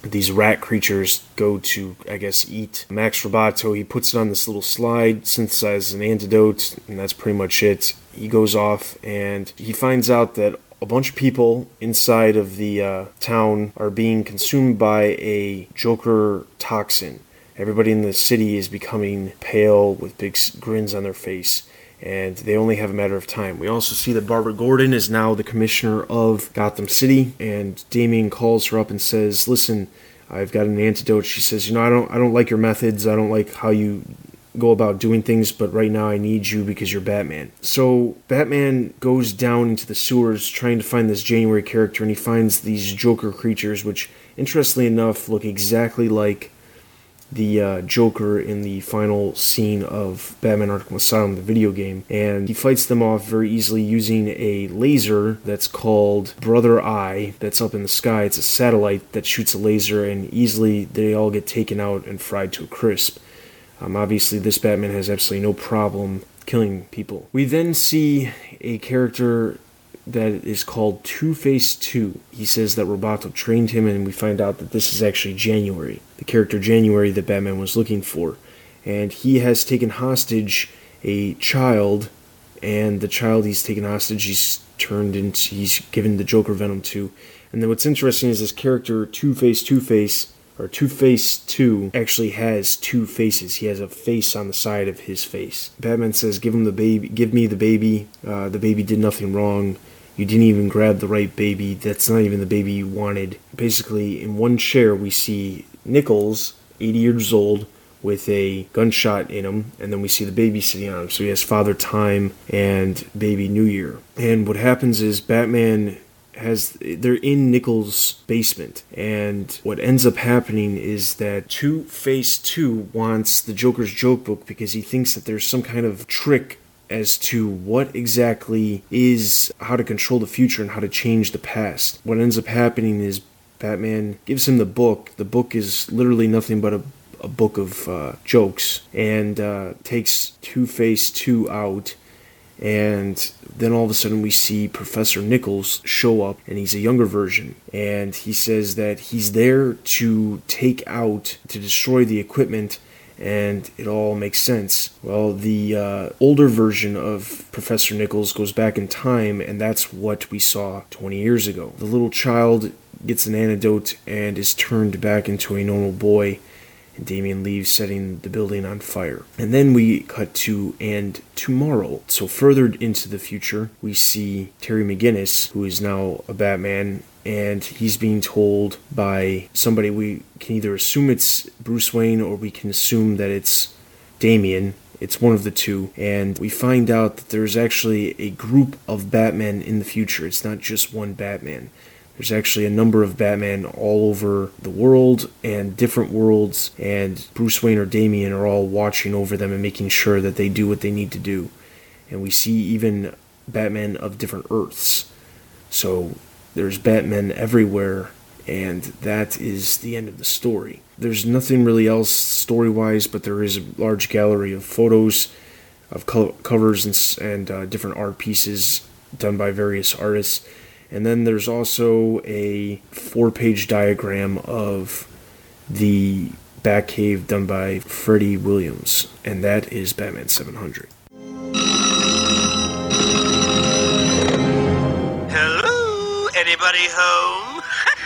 these rat creatures go to, I guess, eat Max Roboto. He puts it on this little slide, synthesizes an antidote, and that's pretty much it. He goes off and he finds out that a bunch of people inside of the uh, town are being consumed by a Joker toxin. Everybody in the city is becoming pale with big grins on their face and they only have a matter of time. We also see that Barbara Gordon is now the commissioner of Gotham City, and Damian calls her up and says, "Listen, I've got an antidote." She says, "You know, I don't, I don't like your methods. I don't like how you go about doing things, but right now I need you because you're Batman." So Batman goes down into the sewers trying to find this January character, and he finds these Joker creatures, which, interestingly enough, look exactly like the uh, Joker in the final scene of Batman Arkham Asylum, the video game, and he fights them off very easily using a laser that's called Brother Eye that's up in the sky. It's a satellite that shoots a laser, and easily they all get taken out and fried to a crisp. Um, obviously, this Batman has absolutely no problem killing people. We then see a character that is called Two Face 2. He says that Roboto trained him, and we find out that this is actually January, the character January that Batman was looking for. And he has taken hostage a child, and the child he's taken hostage, he's turned into, he's given the Joker venom to. And then what's interesting is this character, Two Face Two Face, or Two Face 2 actually has two faces. He has a face on the side of his face. Batman says, "Give him the baby. Give me the baby. Uh, the baby did nothing wrong." You didn't even grab the right baby. That's not even the baby you wanted. Basically, in one chair, we see Nichols, 80 years old, with a gunshot in him, and then we see the baby sitting on him. So he has Father Time and Baby New Year. And what happens is Batman has they're in Nichols' basement, and what ends up happening is that Two Face Two wants the Joker's joke book because he thinks that there's some kind of trick as to what exactly is how to control the future and how to change the past. What ends up happening is Batman gives him the book. The book is literally nothing but a a book of uh, jokes and uh, takes Two Face 2 out. And then all of a sudden, we see Professor Nichols show up, and he's a younger version. And he says that he's there to take out, to destroy the equipment, and it all makes sense. Well, the uh, older version of Professor Nichols goes back in time, and that's what we saw 20 years ago. The little child gets an antidote and is turned back into a normal boy and Damian leaves, setting the building on fire. And then we cut to and tomorrow. So further into the future, we see Terry McGinnis, who is now a Batman, and he's being told by somebody we can either assume it's Bruce Wayne or we can assume that it's Damian. It's one of the two, and we find out that there's actually a group of Batmen in the future. It's not just one Batman. There's actually a number of Batman all over the world and different worlds, and Bruce Wayne or Damian are all watching over them and making sure that they do what they need to do. And we see even Batman of different Earths. So there's Batman everywhere, and that is the end of the story. There's nothing really else story wise, but there is a large gallery of photos, of co- covers, and, and uh, different art pieces done by various artists and then there's also a four page diagram of the Batcave done by Freddie Williams, and that is Batman 700.
Home?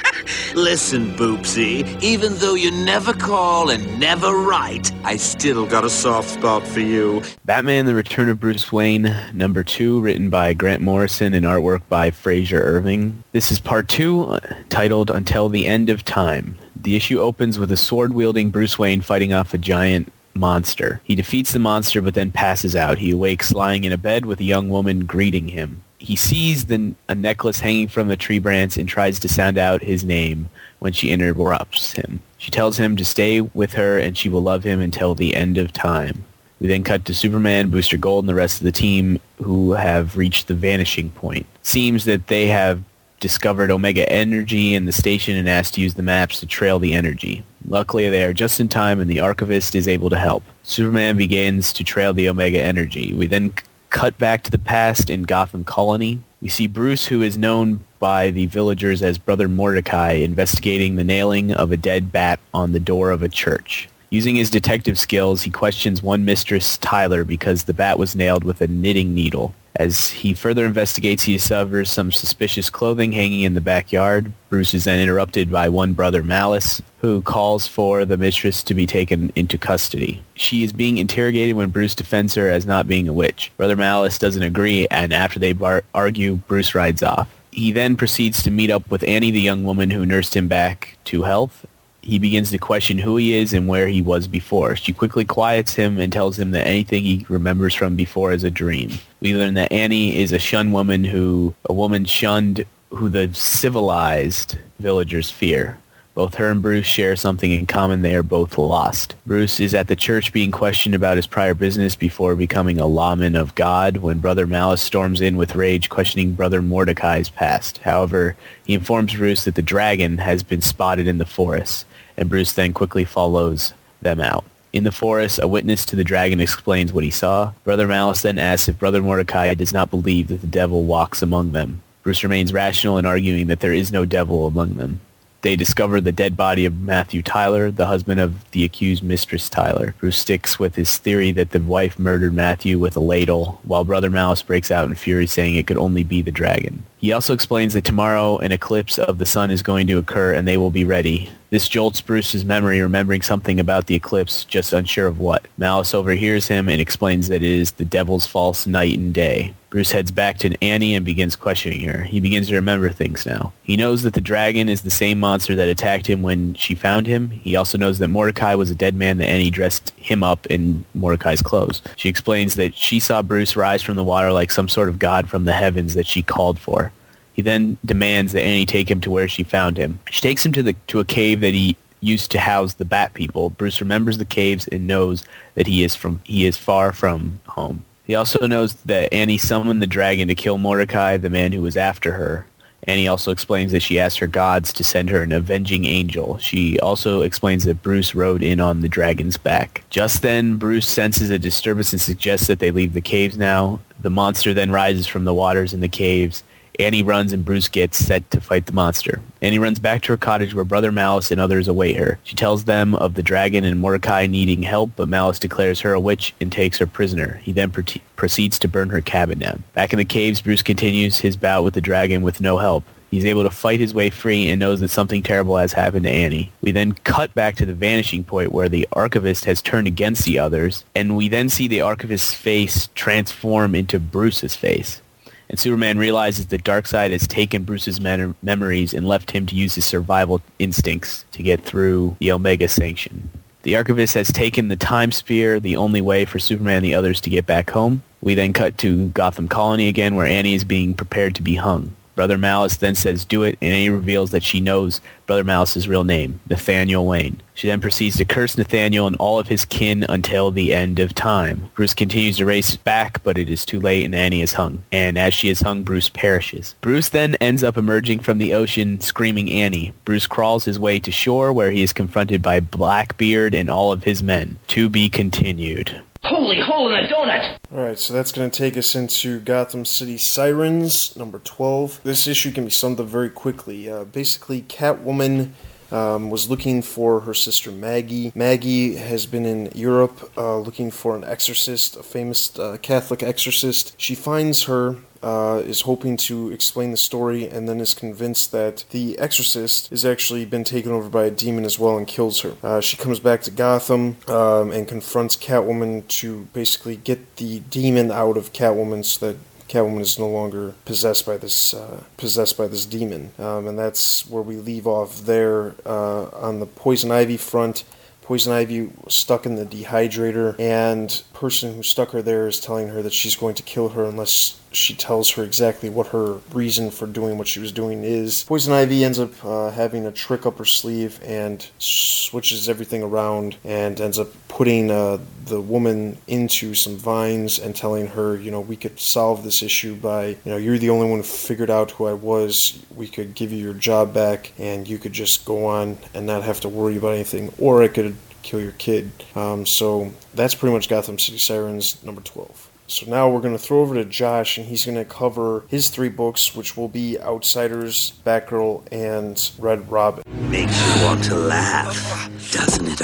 Listen, Boopsy, even though you never call and never write, I still got a soft spot for you.
Batman The Return of Bruce Wayne, number two, written by Grant Morrison and artwork by Frazer Irving. This is part two, uh, titled Until the End of Time. The issue opens with a sword-wielding Bruce Wayne fighting off a giant monster. He defeats the monster but then passes out. He awakes lying in a bed with a young woman greeting him he sees the, a necklace hanging from a tree branch and tries to sound out his name when she interrupts him. She tells him to stay with her and she will love him until the end of time. We then cut to Superman, Booster Gold, and the rest of the team who have reached the vanishing point. Seems that they have discovered Omega Energy in the station and asked to use the maps to trail the energy. Luckily, they are just in time and the Archivist is able to help. Superman begins to trail the Omega Energy. We then cut back to the past in Gotham Colony. We see Bruce, who is known by the villagers as Brother Mordecai, investigating the nailing of a dead bat on the door of a church. Using his detective skills, he questions one mistress, Tyler, because the bat was nailed with a knitting needle. As he further investigates, he discovers some suspicious clothing hanging in the backyard. Bruce is then interrupted by one brother, Malice, who calls for the mistress to be taken into custody. She is being interrogated when Bruce defends her as not being a witch. Brother Malice doesn't agree, and after they bar- argue, Bruce rides off. He then proceeds to meet up with Annie, the young woman who nursed him back to health, he begins to question who he is and where he was before. She quickly quiets him and tells him that anything he remembers from before is a dream. We learn that Annie is a shunned woman who, a woman shunned who the civilized villagers fear. Both her and Bruce share something in common. They are both lost. Bruce is at the church being questioned about his prior business before becoming a lawman of God when Brother Malice storms in with rage questioning Brother Mordecai's past. However, he informs Bruce that the dragon has been spotted in the forest, and Bruce then quickly follows them out. In the forest, a witness to the dragon explains what he saw. Brother Malice then asks if Brother Mordecai does not believe that the devil walks among them. Bruce remains rational in arguing that there is no devil among them. They discover the dead body of Matthew Tyler, the husband of the accused Mistress Tyler. Bruce sticks with his theory that the wife murdered Matthew with a ladle, while Brother Malice breaks out in fury saying it could only be the dragon. He also explains that tomorrow an eclipse of the sun is going to occur and they will be ready. This jolts Bruce's memory, remembering something about the eclipse, just unsure of what. Malice overhears him and explains that it is the devil's false night and day. Bruce heads back to Annie and begins questioning her. He begins to remember things now. He knows that the dragon is the same monster that attacked him when she found him. He also knows that Mordecai was a dead man that Annie dressed him up in Mordecai's clothes. She explains that she saw Bruce rise from the water like some sort of god from the heavens that she called for. He then demands that Annie take him to where she found him. She takes him to the to a cave that he used to house the Bat People. Bruce remembers the caves and knows that he is from he is far from home. He also knows that Annie summoned the dragon to kill Mordecai, the man who was after her. Annie also explains that she asked her gods to send her an avenging angel. She also explains that Bruce rode in on the dragon's back. Just then, Bruce senses a disturbance and suggests that they leave the caves now. The monster then rises from the waters in the caves Annie runs and Bruce gets set to fight the monster. Annie runs back to her cottage where Brother Malice and others await her. She tells them of the dragon and Mordecai needing help, but Malice declares her a witch and takes her prisoner. He then proceeds to burn her cabin down. Back in the caves, Bruce continues his bout with the dragon with no help. He's able to fight his way free and knows that something terrible has happened to Annie. We then cut back to the vanishing point where the archivist has turned against the others, and we then see the archivist's face transform into Bruce's face and Superman realizes that Darkseid has taken Bruce's memories and left him to use his survival instincts to get through the Omega Sanction. The Archivist has taken the Time Spear, the only way for Superman and the others to get back home. We then cut to Gotham Colony again, where Annie is being prepared to be hung. Brother Malice then says, do it, and Annie reveals that she knows Brother Malice's real name, Nathaniel Wayne. She then proceeds to curse Nathaniel and all of his kin until the end of time. Bruce continues to race back, but it is too late and Annie is hung. And as she is hung, Bruce perishes. Bruce then ends up emerging from the ocean screaming Annie. Bruce crawls his way to shore where he is confronted by Blackbeard and all of his men. To be continued.
Holy hole in a donut!
Alright, so that's going to take us into Gotham City Sirens, number 12. This issue can be summed up very quickly. Uh, basically, Catwoman um, was looking for her sister Maggie. Maggie has been in Europe uh, looking for an exorcist, a famous uh, Catholic exorcist. She finds her uh, is hoping to explain the story and then is convinced that the exorcist has actually been taken over by a demon as well and kills her. Uh, she comes back to Gotham um, and confronts Catwoman to basically get the demon out of Catwoman so that Catwoman is no longer possessed by this uh, possessed by this demon, um, and that's where we leave off there uh, on the Poison Ivy front. Poison Ivy stuck in the dehydrator, and person who stuck her there is telling her that she's going to kill her unless she tells her exactly what her reason for doing what she was doing is. Poison Ivy ends up uh, having a trick up her sleeve and switches everything around and ends up putting uh, the woman into some vines and telling her, you know, we could solve this issue by, you know, you're the only one who figured out who I was. We could give you your job back and you could just go on and not have to worry about anything. Or I could kill your kid. Um, so that's pretty much Gotham City Sirens number 12. So now we're going to throw over to Josh, and he's going to cover his three books, which will be Outsiders, Batgirl, and Red Robin.
Makes you want to laugh, doesn't it,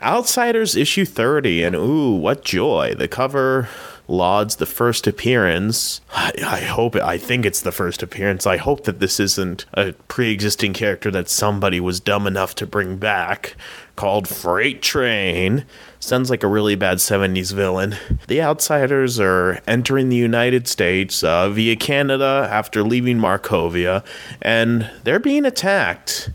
Outsiders issue 30, and ooh, what joy. The cover lauds the first appearance. I, I, hope, I think it's the first appearance. I hope that this isn't a pre existing character that somebody was dumb enough to bring back called Freight Train. Sounds like a really bad 70s villain. The Outsiders are entering the United States uh, via Canada after leaving Markovia, and they're being attacked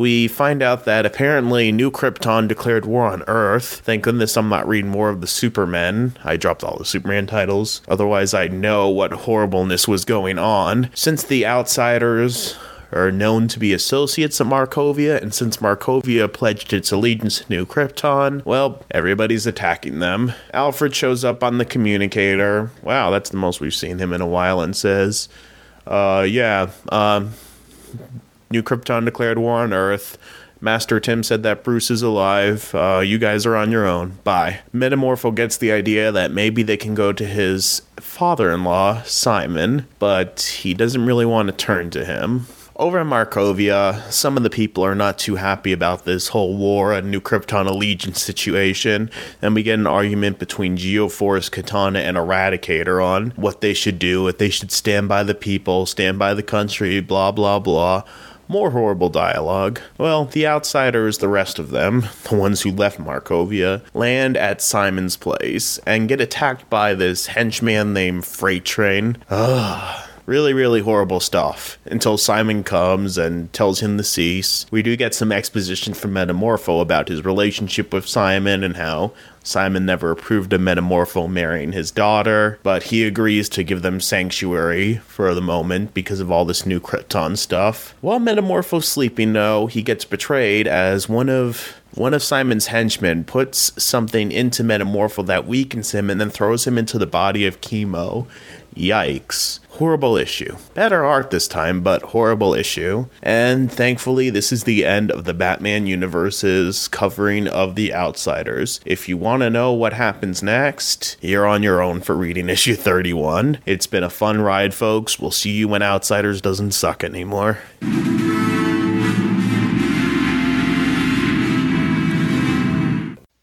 we find out that apparently New Krypton declared war on Earth. Thank goodness I'm not reading more of the Supermen. I dropped all the Superman titles. Otherwise, I'd know what horribleness was going on. Since the Outsiders are known to be associates of Markovia, and since Markovia pledged its allegiance to New Krypton, well, everybody's attacking them. Alfred shows up on the communicator. Wow, that's the most we've seen him in a while, and says, uh, yeah, um, New Krypton declared war on Earth. Master Tim said that Bruce is alive. Uh, you guys are on your own. Bye. Metamorpho gets the idea that maybe they can go to his father in law, Simon, but he doesn't really want to turn to him. Over in Markovia, some of the people are not too happy about this whole war and New Krypton allegiance situation, and we get an argument between Geoforce, Katana, and Eradicator on what they should do, if they should stand by the people, stand by the country, blah blah blah. More horrible dialogue. Well, the outsiders, the rest of them, the ones who left Markovia, land at Simon's place and get attacked by this henchman named Freight Train. Ugh. Really, really horrible stuff. Until Simon comes and tells him to cease. We do get some exposition from Metamorpho about his relationship with Simon and how Simon never approved of Metamorpho marrying his daughter, but he agrees to give them sanctuary for the moment because of all this new Krypton stuff. While Metamorpho's sleeping, though, he gets betrayed as one of one of Simon's henchmen puts something into Metamorpho that weakens him and then throws him into the body of Chemo. Yikes. Horrible issue. Better art this time, but horrible issue. And thankfully, this is the end of the Batman universe's covering of The Outsiders. If you want to know what happens next, you're on your own for reading issue 31. It's been a fun ride, folks. We'll see you when Outsiders doesn't suck anymore.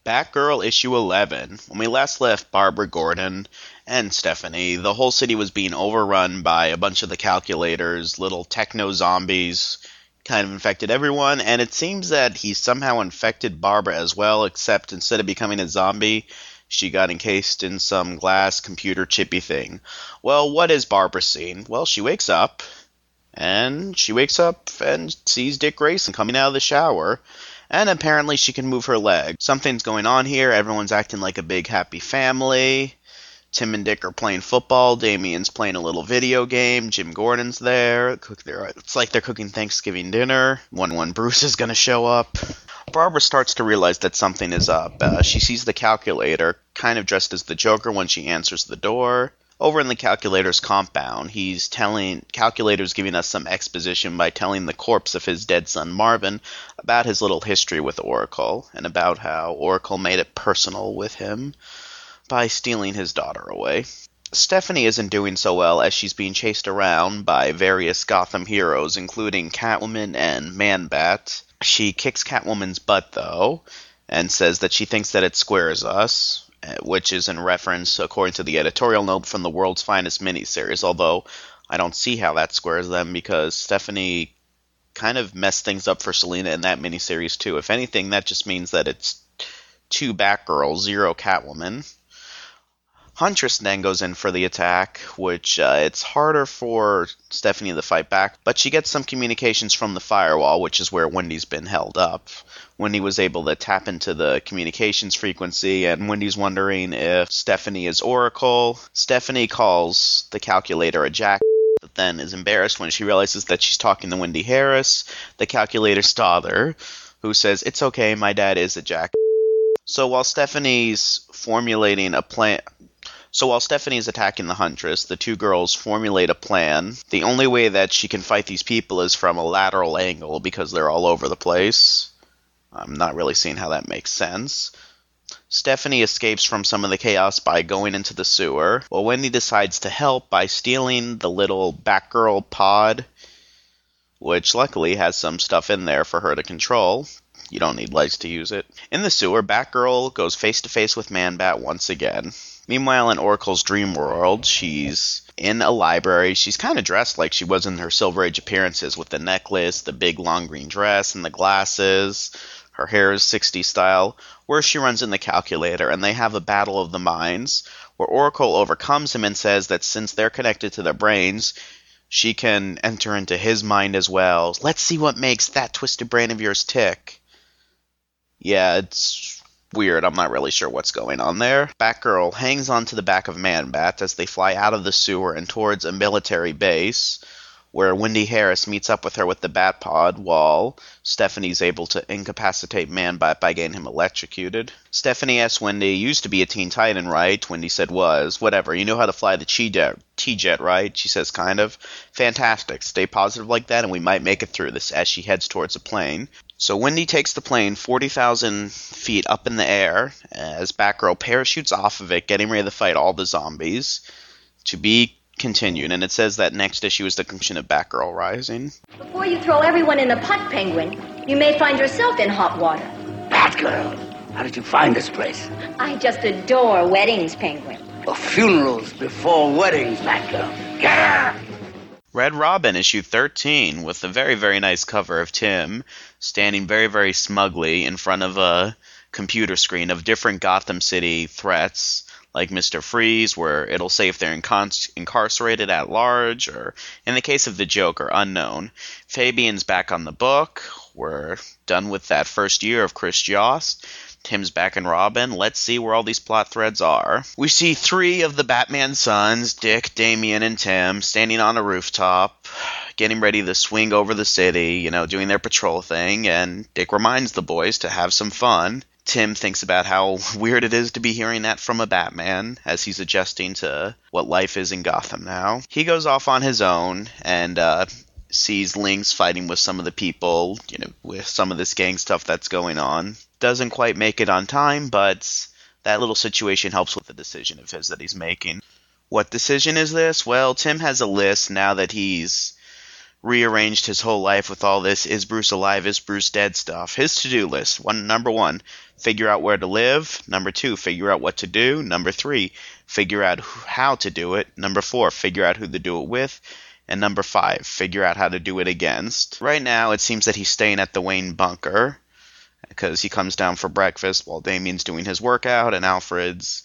Batgirl issue 11. When we last left Barbara Gordon and Stephanie, the whole city was being overrun by a bunch of the calculators, little techno zombies, kind of infected everyone, and it seems that he somehow infected Barbara as well, except instead of becoming a zombie, she got encased in some glass computer chippy thing. Well, what is Barbara seeing? Well, she wakes up, and she wakes up and sees Dick Grayson coming out of the shower and apparently she can move her leg. Something's going on here. Everyone's acting like a big happy family. Tim and Dick are playing football. Damian's playing a little video game. Jim Gordon's there. It's like they're cooking Thanksgiving dinner. One one Bruce is gonna show up. Barbara starts to realize that something is up. Uh, she sees the calculator, kind of dressed as the Joker, when she answers the door over in the calculator's compound, he's telling calculator's giving us some exposition by telling the corpse of his dead son Marvin about his little history with Oracle and about how Oracle made it personal with him by stealing his daughter away. Stephanie isn't doing so well as she's being chased around by various Gotham heroes, including Catwoman and Man-Bat. She kicks Catwoman's butt, though, and says that she thinks that it squares us, eh, which is in reference, according to the editorial note, from the World's Finest miniseries. Although I don't see how that squares them because Stephanie kind of messed things up for Selina in that miniseries too. If anything, that just means that it's two Batgirls, zero Catwoman. Huntress then goes in for the attack, which uh, it's harder for Stephanie to fight back, but she gets some communications from the firewall, which is where Wendy's been held up. Wendy was able to tap into the communications frequency, and Wendy's wondering if Stephanie is Oracle. Stephanie calls the calculator a jack, but then is embarrassed when she realizes that she's talking to Wendy Harris, the calculator's daughter, who says, It's okay, my dad is a jack. So while Stephanie's formulating a plan, so while Stephanie is attacking the Huntress, the two girls formulate a plan. The only way that she can fight these people is from a lateral angle because they're all over the place. I'm not really seeing how that makes sense. Stephanie escapes from some of the chaos by going into the sewer, while Wendy decides to help by stealing the little Batgirl pod, which luckily has some stuff in there for her to control. You don't need legs to use it. In the sewer, Batgirl goes face to face with Man-Bat once again. Meanwhile, in Oracle's dream world, she's in a library. She's kind of dressed like she was in her Silver Age appearances with the necklace, the big long green dress, and the glasses. Her hair is 60s style. Where she runs in the calculator, and they have a battle of the minds, where Oracle overcomes him and says that since they're connected to their brains, she can enter into his mind as well. Let's see what makes that twisted brain of yours tick. Yeah, it's weird. I'm not really sure what's going on there. Batgirl hangs onto the back of Man-Bat as they fly out of the sewer and towards a military base where Wendy Harris meets up with her with the Batpod while Stephanie's able to incapacitate Man-Bat by getting him electrocuted. Stephanie asks Wendy, used to be a Teen Titan, right? Wendy said was. Whatever, you know how to fly the T-Jet, right? She says, kind of. Fantastic. Stay positive like that and we might make it through this as she heads towards a plane. So Wendy takes the plane 40,000 feet up in the air as Batgirl parachutes off of it, getting ready to fight all the zombies. To be continued, and it says that next issue is the conclusion of Batgirl Rising.
Before you throw everyone in the pot, Penguin, you may find yourself in hot water.
Batgirl, how did you find this place?
I just adore weddings, Penguin.
Well, funerals before weddings, Batgirl. Get her!
Red Robin, issue 13, with a very, very nice cover of Tim standing very, very smugly in front of a computer screen of different Gotham City threats, like Mr. Freeze, where it'll say if they're incarcerated at large, or in the case of the Joker, unknown. Fabian's back on the book. We're done with that first year of Chris Yost. Tim's back in Robin. Let's see where all these plot threads are. We see three of the Batman sons, Dick, Damian, and Tim, standing on a rooftop, getting ready to swing over the city, you know, doing their patrol thing, and Dick reminds the boys to have some fun. Tim thinks about how weird it is to be hearing that from a Batman as he's adjusting to what life is in Gotham now. He goes off on his own and uh, sees Lynx fighting with some of the people, you know, with some of this gang stuff that's going on. Doesn't quite make it on time, but that little situation helps with the decision of his that he's making. What decision is this? Well, Tim has a list now that he's rearranged his whole life with all this is Bruce alive, is Bruce dead stuff. His to-do list. One number 1, figure out where to live. Number 2, figure out what to do. Number 3, figure out how to do it. Number 4, figure out who to do it with. And number 5, figure out how to do it against. Right now it seems that he's staying at the Wayne bunker because he comes down for breakfast while Damian's doing his workout and Alfred's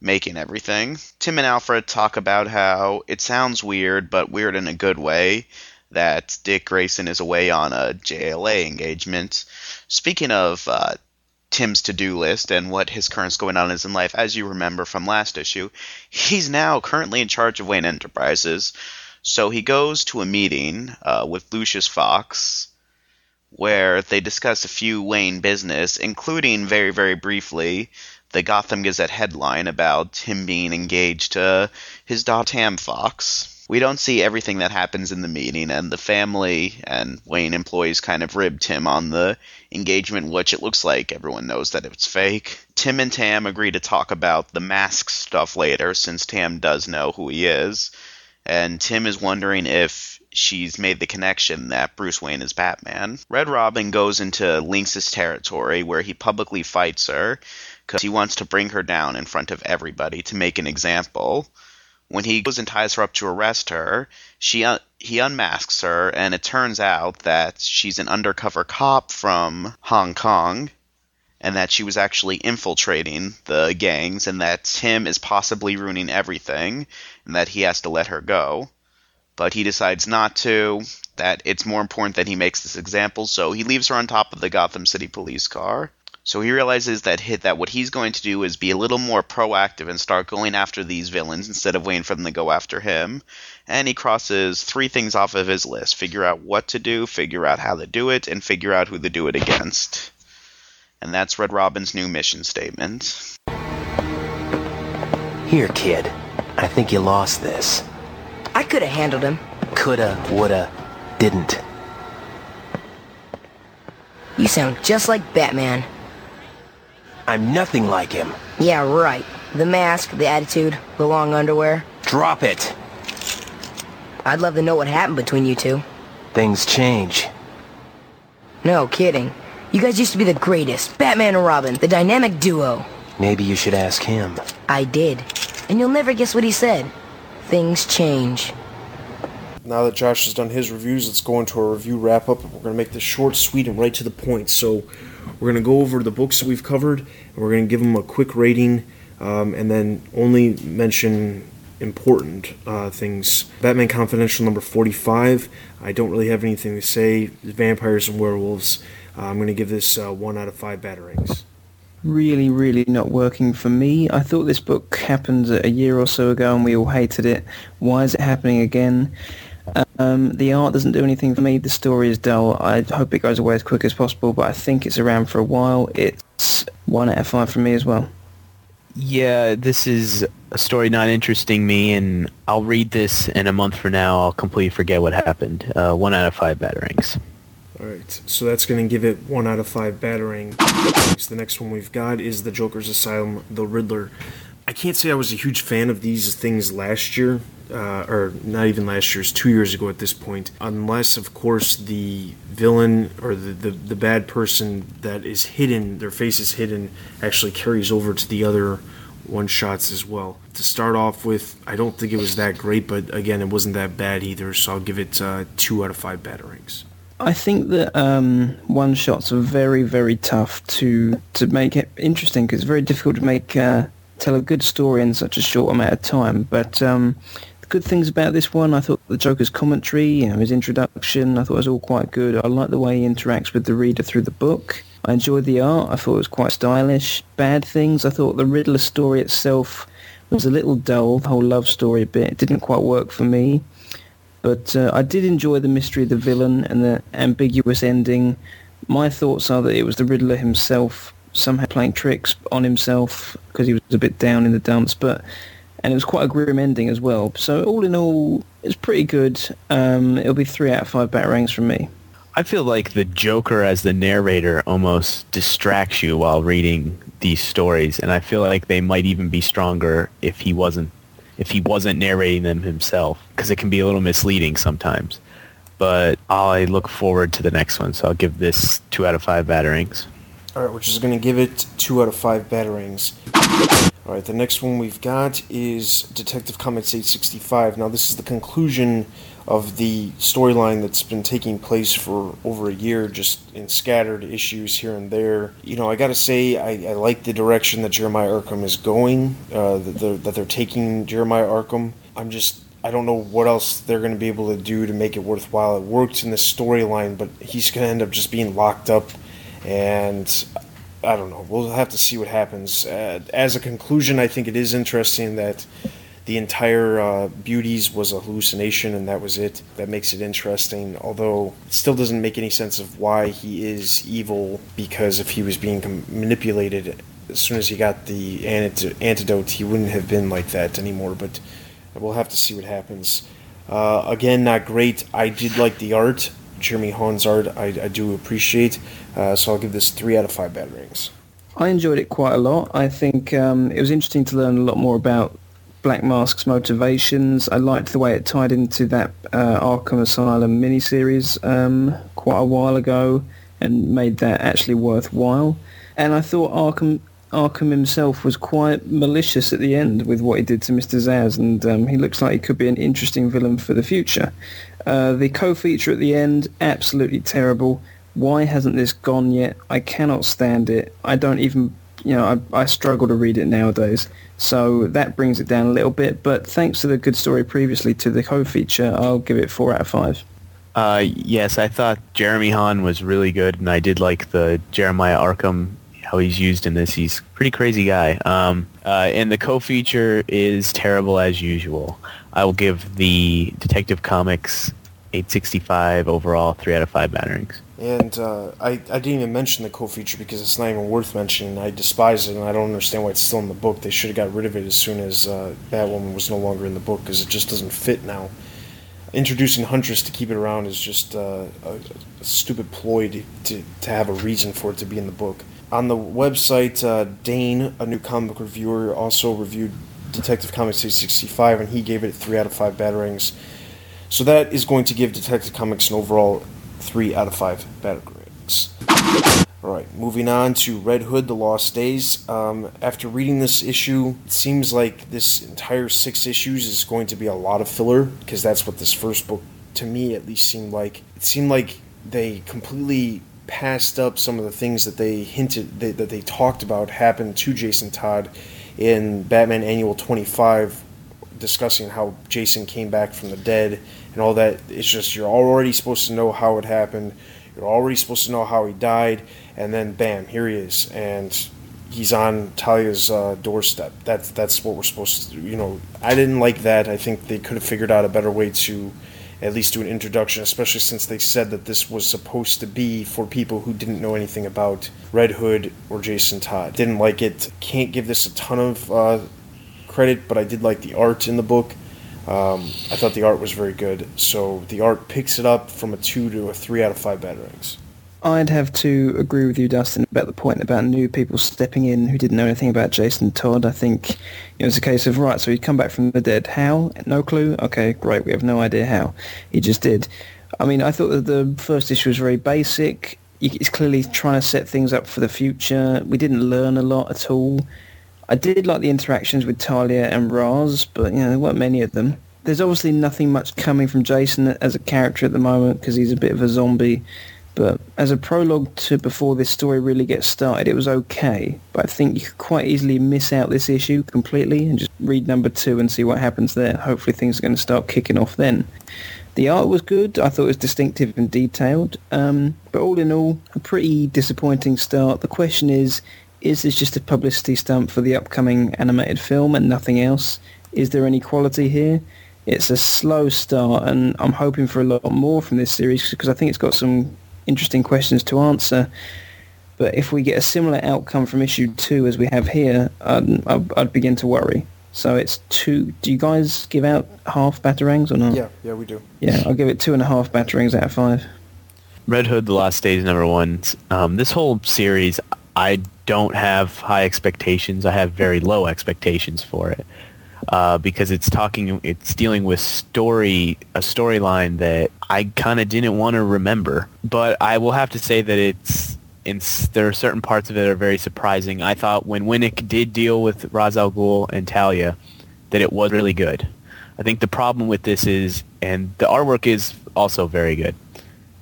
making everything. Tim and Alfred talk about how it sounds weird, but weird in a good way that Dick Grayson is away on a JLA engagement. Speaking of uh, Tim's to do list and what his current going on is in life, as you remember from last issue, he's now currently in charge of Wayne Enterprises. So he goes to a meeting uh, with Lucius Fox where they discuss a few Wayne business, including very, very briefly the Gotham Gazette headline about him being engaged to his daughter Tam Fox we don't see everything that happens in the meeting, and the family and Wayne employees kind of ribbed Tim on the engagement, which it looks like everyone knows that it's fake. Tim and Tam agree to talk about the mask stuff later, since Tam does know who he is, and Tim is wondering if she's made the connection that Bruce Wayne is Batman. Red Robin goes into Lynx's territory where he publicly fights her because he wants to bring her down in front of everybody to make an example. When he goes and ties her up to arrest her, she uh, he unmasks her, and it turns out that she's an undercover cop from Hong Kong, and that she was actually infiltrating the gangs, and that Tim is possibly ruining everything, and that he has to let her go. But he decides not to, that it's more important that he makes this example, so he leaves her on top of the Gotham City police car. So he realizes that hit that what he's going to do is be a little more proactive and start going after these villains instead of waiting for them to go after him. And he crosses three things off of his list: figure out what to do, figure out how to do it, and figure out who to do it against. And that's Red Robin's new mission statement.
Here, kid. I think you lost this.
I could have handled him.
Coulda, woulda, didn't.
You sound just like Batman.
I'm nothing like him.
Yeah, right. The mask, the attitude, the long underwear.
Drop it.
I'd love to know what happened between you two.
Things change.
No kidding. You guys used to be the greatest. Batman and Robin, the dynamic duo.
Maybe you should ask him.
I did. And you'll never guess what he said. Things change.
Now that Josh has done his reviews, let's go into a review wrap up. We're going to make this short, sweet, and right to the point. So, we're going to go over the books that we've covered, and we're going to give them a quick rating, um, and then only mention important uh, things. Batman Confidential number 45. I don't really have anything to say. Vampires and Werewolves. Uh, I'm going to give this uh, 1 out of 5 batarangs.
Really, really not working for me. I thought this book happened a year or so ago and we all hated it. Why is it happening again? Um, the art doesn't do anything for me. The story is dull. I hope it goes away as quick as possible, but I think it's around for a while. It's one out of five for me as well.
Yeah, this is a story not interesting me, and I'll read this in a month from now. I'll completely forget what happened. Uh, one out of five batarangs.
All right, so that's going to give it one out of five batarang. The next one we've got is the Joker's Asylum, The Riddler. I can't say I was a huge fan of these things last year, uh, or not even last year, it's two years ago at this point. Unless, of course, the villain or the, the, the bad person that is hidden, their face is hidden, actually carries over to the other one shots as well. To start off with, I don't think it was that great, but again, it wasn't that bad either, so I'll give it uh, two out of five batarangs.
I think that um, one shots are very, very tough to to make it interesting because it's very difficult to make uh, tell a good story in such a short amount of time. But um, the good things about this one, I thought the Joker's commentary, you know, his introduction, I thought was all quite good. I like the way he interacts with the reader through the book. I enjoyed the art. I thought it was quite stylish. Bad things, I thought the Riddler story itself was a little dull. The whole love story bit didn't quite work for me. But uh, I did enjoy the mystery of the villain and the ambiguous ending. My thoughts are that it was the Riddler himself somehow playing tricks on himself because he was a bit down in the dumps. But and it was quite a grim ending as well. So all in all, it's pretty good. Um, it'll be three out of five batarangs from me.
I feel like the Joker as the narrator almost distracts you while reading these stories, and I feel like they might even be stronger if he wasn't if he wasn't narrating them himself, because it can be a little misleading sometimes. But I look forward to the next one, so I'll give this two out of five batarangs.
All right, which is going to give it two out of five batarangs. All right, the next one we've got is Detective Comics 865. Now, this is the conclusion of the storyline that's been taking place for over a year, just in scattered issues here and there. You know, I got to say, I, I, like the direction that Jeremiah Arkham is going, uh, that, they're, that they're taking Jeremiah Arkham. I'm just I don't know what else they're going to be able to do to make it worthwhile. It worked in the storyline, but he's going to end up just being locked up, and I don't know. We'll have to see what happens. Uh, as a conclusion, I think it is interesting that the entire uh, Beauties was a hallucination and that was it. That makes it interesting, although it still doesn't make any sense of why he is evil because if he was being com- manipulated as soon as he got the antidote, he wouldn't have been like that anymore. But we'll have to see what happens. Uh, again, not great. I did like the art. Jeremy Haun's art, I, I do appreciate. Uh, so I'll give this three out of five batarangs.
I enjoyed it quite a lot. I think um, it was interesting to learn a lot more about Black Mask's motivations. I liked the way it tied into that uh, Arkham Asylum miniseries um, quite a while ago and made that actually worthwhile. And I thought Arkham Arkham himself was quite malicious at the end with what he did to Mr. Zsasz, and um, he looks like he could be an interesting villain for the future. Uh, the co-feature at the end, absolutely terrible. Why hasn't this gone yet? I cannot stand it. I don't even, you know, I, I struggle to read it nowadays. So that brings it down a little bit. But thanks to the good story previously to the co-feature, I'll give it four out of five.
Uh, yes, I thought Jeremy Haun was really good, and I did like the Jeremiah Arkham how he's used in this. He's pretty crazy guy. Um, uh, and the co-feature is terrible as usual. I will give the Detective Comics 865 overall, 3 out of 5 batarangs.
And uh, I, I didn't even mention the co-feature because it's not even worth mentioning. I despise it, and I don't understand why it's still in the book. They should have got rid of it as soon as uh, Batwoman was no longer in the book because it just doesn't fit now. Introducing Huntress to keep it around is just uh, a, a, stupid ploy to, to, to have a reason for it to be in the book. On the website, uh, Dane, a new comic reviewer, also reviewed Detective Comics 865, and he gave it 3 out of 5 batarangs. So that is going to give Detective Comics an overall 3 out of 5 batarangs. Alright, moving on to Red Hood, The Lost Days. Um, after reading this issue, it seems like this entire six issues is going to be a lot of filler, because that's what this first book, to me at least, seemed like. It seemed like they completely passed up some of the things that they hinted that, that they talked about happened to Jason Todd in Batman Annual 25 discussing how Jason came back from the dead and all that it's just you're already supposed to know how it happened you're already supposed to know how he died and then bam here he is and he's on Talia's uh, doorstep that's that's what we're supposed to do, you know I didn't like that I think they could have figured out a better way to at least do an introduction, especially since they said that this was supposed to be for people who didn't know anything about Red Hood or Jason Todd. Didn't like it. Can't give this a ton of uh, credit, but I did like the art in the book. Um, I thought the art was very good. So the art picks it up from a two to a three out of five batarangs.
I'd have to agree with you, Dustin, about the point about new people stepping in who didn't know anything about Jason Todd. I think it was a case of, right, so he'd come back from the dead. How? No clue? Okay, great. We have no idea how. He just did. I mean, I thought that the first issue was very basic. It's clearly trying to set things up for the future. We didn't learn a lot at all. I did like the interactions with Talia and Ra's, but, you know, there weren't many of them. There's obviously nothing much coming from Jason as a character at the moment because he's a bit of a zombie but as a prologue to before this story really gets started, it was okay. But I think you could quite easily miss out this issue completely and just read number two and see what happens there. Hopefully things are going to start kicking off then. The art was good. I thought it was distinctive and detailed. Um, but all in all, a pretty disappointing start. The question is, is this just a publicity stunt for the upcoming animated film and nothing else? Is there any quality here? It's a slow start, and I'm hoping for a lot more from this series because I think it's got some interesting questions to answer. But if we get a similar outcome from issue two as we have here, I'd, I'd, I'd begin to worry. So it's two. Do you guys give out half batarangs or not?
Yeah, yeah, we do.
Yeah, I'll give it two and a half batarangs out of five.
Red Hood: The Last Days number one. Um, this whole series, I don't have high expectations. I have very low expectations for it uh, because it's talking, it's dealing with story, a storyline that I kind of didn't want to remember. But I will have to say that it's, it's, there are certain parts of it that are very surprising. I thought when Winick did deal with Ra's al Ghul and Talia, that it was really good. I think the problem with this is, and the artwork is also very good.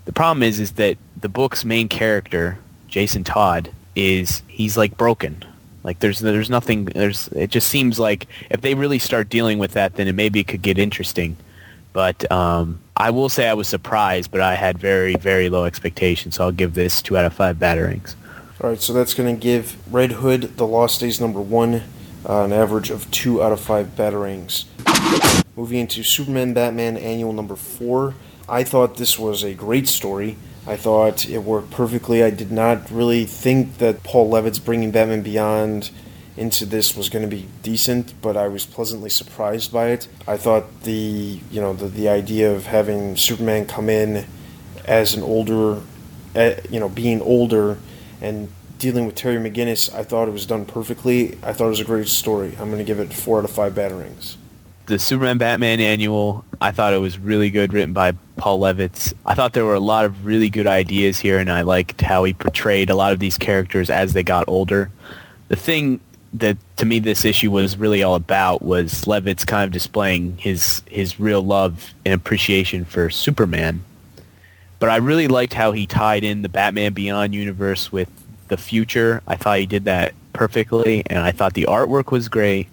The problem is, is that the book's main character, Jason Todd, is he's like broken. Like there's there's nothing there's it just seems like if they really start dealing with that, then it maybe could get interesting. But um, I will say I was surprised, but I had very very low expectations, so I'll give this two out of five batarangs.
All right, so that's going to give Red Hood The Lost Days number one uh, an average of two out of five batarangs. Moving into Superman Batman Annual number four, I thought this was a great story. I thought it worked perfectly. I did not really think that Paul Levitz bringing Batman Beyond into this was going to be decent, but I was pleasantly surprised by it. I thought the you know the the idea of having Superman come in as an older, uh, you know, being older and dealing with Terry McGinnis, I thought it was done perfectly. I thought it was a great story. I'm going to give it four out of five batarangs
the Superman Batman annual, I thought it was really good, written by Paul Levitz. I thought there were a lot of really good ideas here, and I liked how he portrayed a lot of these characters as they got older. The thing that to me this issue was really all about was Levitz kind of displaying his his real love and appreciation for Superman. But I really liked how he tied in the Batman Beyond universe with the future. I thought he did that perfectly, and I thought the artwork was great.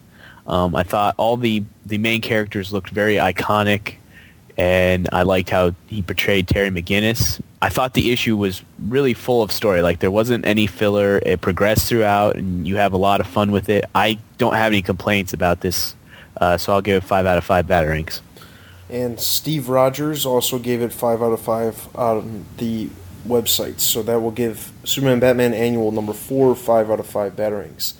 Um, I thought all the, the main characters looked very iconic, and I liked how he portrayed Terry McGinnis. I thought the issue was really full of story. Like there wasn't any filler. It progressed throughout, and you have a lot of fun with it. I don't have any complaints about this, uh, so I'll give it five out of five batarangs.
And Steve Rogers also gave it five out of five on the website. So that will give Superman Batman Annual number four five out of five batarangs.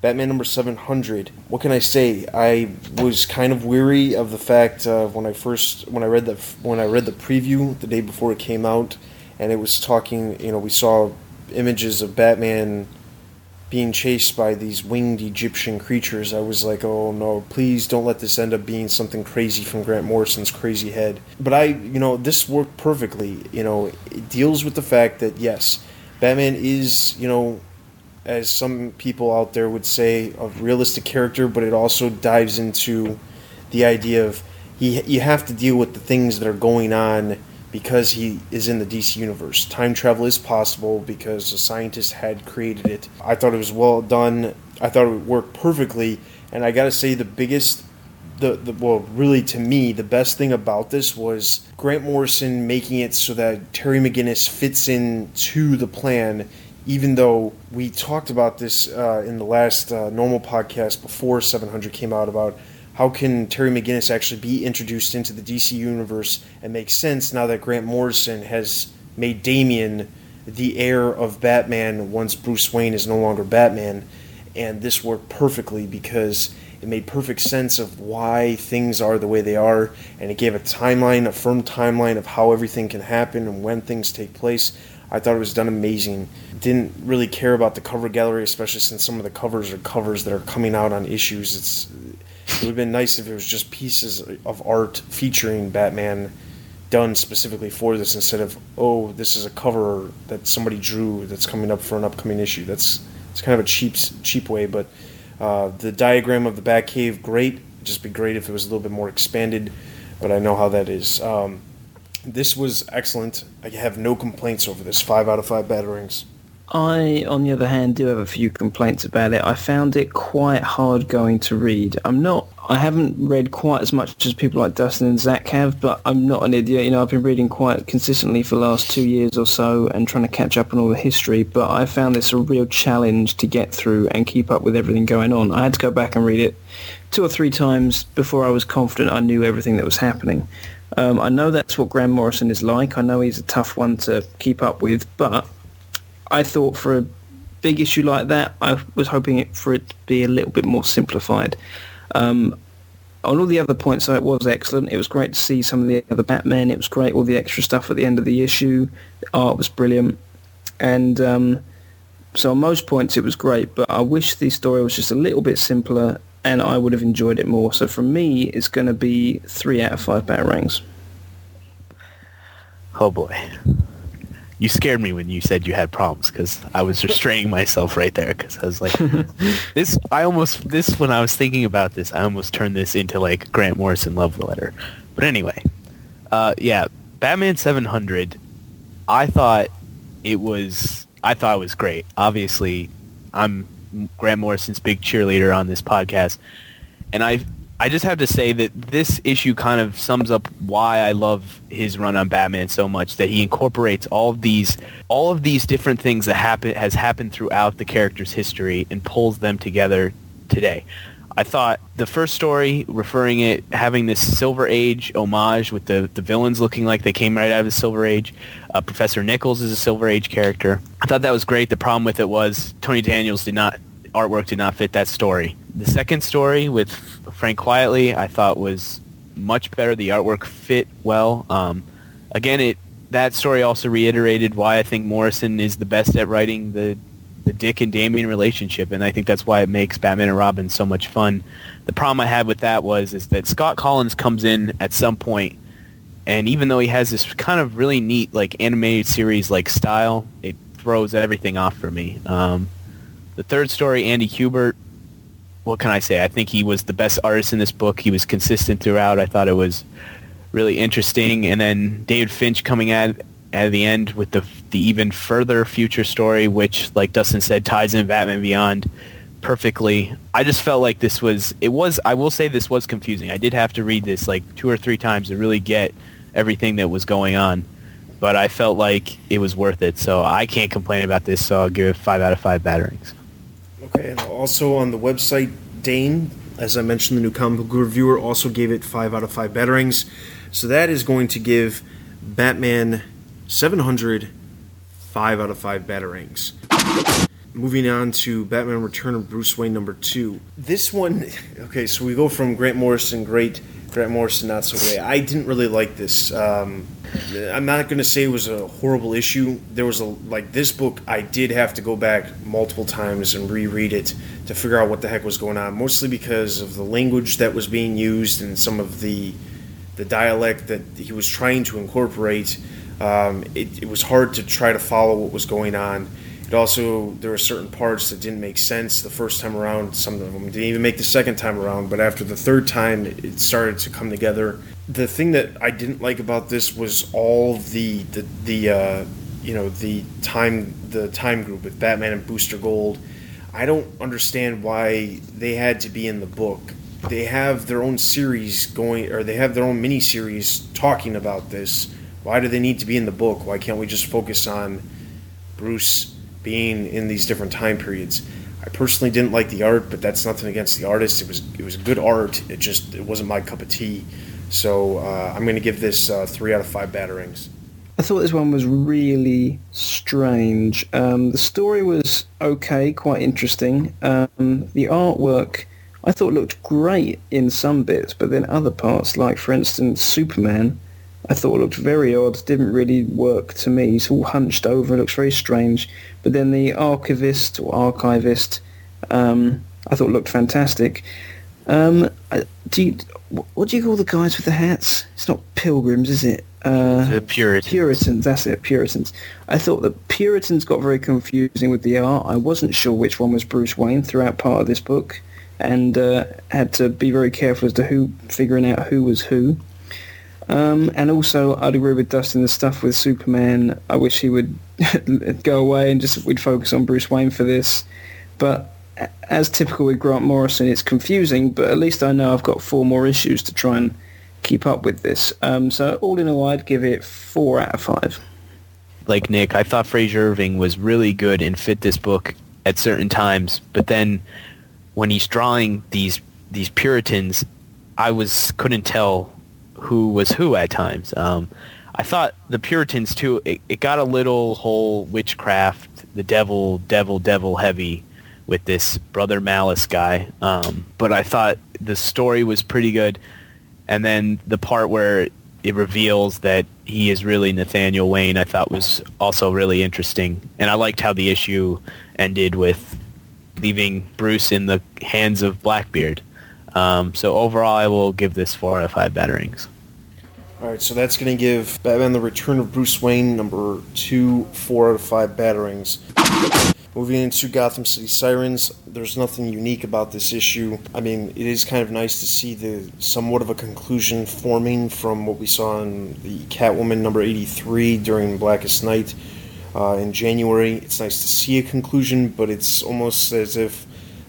Batman number 700. What can I say? I was kind of weary of the fact uh, when I first when I read the when I read the preview the day before it came out, and it was talking. You know, we saw images of Batman being chased by these winged Egyptian creatures. I was like, oh no, please don't let this end up being something crazy from Grant Morrison's crazy head. But I, you know, this worked perfectly. You know, it deals with the fact that yes, Batman is, you know as some people out there would say, a realistic character, but it also dives into the idea of he, you have to deal with the things that are going on because he is in the DC universe. Time travel is possible because a scientist had created it. I thought it was well done. I thought it would work perfectly, and I got to say the biggest the, the well really to me the best thing about this was Grant Morrison making it so that Terry McGinnis fits in to the plan even though we talked about this uh, in the last uh, normal podcast before 700 came out about how can Terry McGinnis actually be introduced into the DC universe and make sense now that Grant Morrison has made Damian the heir of Batman once Bruce Wayne is no longer Batman. And this worked perfectly because it made perfect sense of why things are the way they are, and it gave a timeline, a firm timeline of how everything can happen and when things take place. I thought it was done amazing. Didn't really care about the cover gallery, especially since some of the covers are covers that are coming out on issues. It's it would have been nice if it was just pieces of art featuring Batman done specifically for this instead of oh this is a cover that somebody drew that's coming up for an upcoming issue. That's it's kind of a cheap cheap way, but uh, the diagram of the Batcave great. It'd just be great if it was a little bit more expanded, but I know how that is. Um, this was excellent. I have no complaints over this. Five out of five batarangs.
I, on the other hand, do have a few complaints about it. I found it quite hard going to read. I'm not, I haven't read quite as much as people like Dustin and Zach have, but I'm not an idiot. You know, I've been reading quite consistently for the last two years or so and trying to catch up on all the history, but I found this a real challenge to get through and keep up with everything going on. I had to go back and read it two or three times before I was confident I knew everything that was happening. Um, I know that's what Grant Morrison is like. I know he's a tough one to keep up with, but I thought for a big issue like that, I was hoping it, for it to be a little bit more simplified. Um, on all the other points, though, it was excellent. It was great to see some of the other Batman. It was great, all the extra stuff at the end of the issue. The art was brilliant. And um, so on most points, it was great, but I wish the story was just a little bit simpler and I would have enjoyed it more. So for me, it's going to be three out of five batarangs.
Oh boy. You scared me when you said you had problems because I was restraining myself right there because I was like, this. I almost this when I was thinking about this, I almost turned this into like Grant Morrison love letter. But anyway, uh, yeah, Batman 700. I thought it was. I thought it was great. Obviously, I'm Grant Morrison's big cheerleader on this podcast, and I I just have to say that this issue kind of sums up why I love his run on Batman so much. That he incorporates all of these all of these different things that happen has happened throughout the character's history and pulls them together today. I thought the first story, referring it, having this Silver Age homage with the, the villains looking like they came right out of the Silver Age. Uh, Professor Nichols is a Silver Age character. I thought that was great. The problem with it was Tony Daniel's did not artwork did not fit that story. The second story with Frank Quitely, I thought was much better. The artwork fit well. Um, again, it that story also reiterated why I think Morrison is the best at writing the the Dick and Damian relationship, and I think that's why it makes Batman and Robin so much fun. The problem I had with that was is that Scott Kolins comes in at some point, and even though he has this kind of really neat like animated series like style, it throws everything off for me. Um, the third story, Andy Kubert. What can I say? I think he was the best artist in this book. He was consistent throughout. I thought it was really interesting. And then David Finch coming at at the end with the the even further future story, which, like Dustin said, ties in Batman Beyond perfectly. I just felt like this was it was. I will say this was confusing. I did have to read this like two or three times to really get everything that was going on. But I felt like it was worth it, so I can't complain about this. So I'll give it five out of five batarangs.
Okay, and also on the website, Dane, as I mentioned, the new comic book reviewer also gave it five out of five batarangs. So that is going to give Batman 700 five out of five batarangs. Moving on to Batman Return of Bruce Wayne number two. This one, okay, so we go from Grant Morrison, great, Grant Morrison, not so great. I didn't really like this. Um, I'm not going to say it was a horrible issue. There was a like this book. I did have to go back multiple times and reread it to figure out what the heck was going on. Mostly because of the language that was being used and some of the the dialect that he was trying to incorporate. Um, it, it was hard to try to follow what was going on. Also there were certain parts that didn't make sense the first time around. Some of them didn't even make the second time around. But after the third time, it started to come together the thing that I didn't like about this was all the the the uh, you know the time the time group with Batman and Booster Gold. I don't understand why they had to be in the book. They have their own series going, or they have their own mini series talking about this. Why do they need to be in the book? Why can't we just focus on Bruce being in these different time periods? I personally didn't like the art, but that's nothing against the artist. It was it was good art. It just it wasn't my cup of tea. So uh, I'm going to give this uh, three out of five batarangs.
I thought this one was really strange. Um, the story was okay, quite interesting. Um, the artwork I thought looked great in some bits, but then other parts, like for instance Superman, I thought it looked very odd. Didn't really work to me. He's all hunched over. Looks very strange. But then the archivist or archivist, um, I thought looked fantastic. Um, do you, what do you call the guys with the hats? It's not pilgrims, is it?
Uh, the Puritans.
Puritans, that's it, Puritans. I thought the Puritans got very confusing with the art. I wasn't sure which one was Bruce Wayne throughout part of this book, and uh, had to be very careful as to who figuring out who was who. Um, and also, I'd agree with Dustin. The stuff with Superman, I wish he would go away and just we'd focus on Bruce Wayne for this. But as typical with Grant Morrison, it's confusing. But at least I know I've got four more issues to try and keep up with this. Um, so all in all, I'd give it four out of five.
Like Nick, I thought Frazer Irving was really good and fit this book at certain times, but then when he's drawing these these Puritans, I was couldn't tell who was who at times. Um, I thought the Puritans too. It, it got a little whole witchcraft, the devil, devil, devil heavy with this brother Malice guy. Um, but I thought the story was pretty good and then the part where it reveals that he is really Nathaniel Wayne, I thought was also really interesting, and I liked how the issue ended with leaving Bruce in the hands of Blackbeard. Um, so overall, I will give this four out of five batarangs.
All right, so that's going to give Batman: The Return of Bruce Wayne number two, four out of five batarangs. Moving into Gotham City Sirens, there's nothing unique about this issue. I mean, it is kind of nice to see the somewhat of a conclusion forming from what we saw in the Catwoman number 83 during Blackest Night uh, in January. It's nice to see a conclusion, but it's almost as if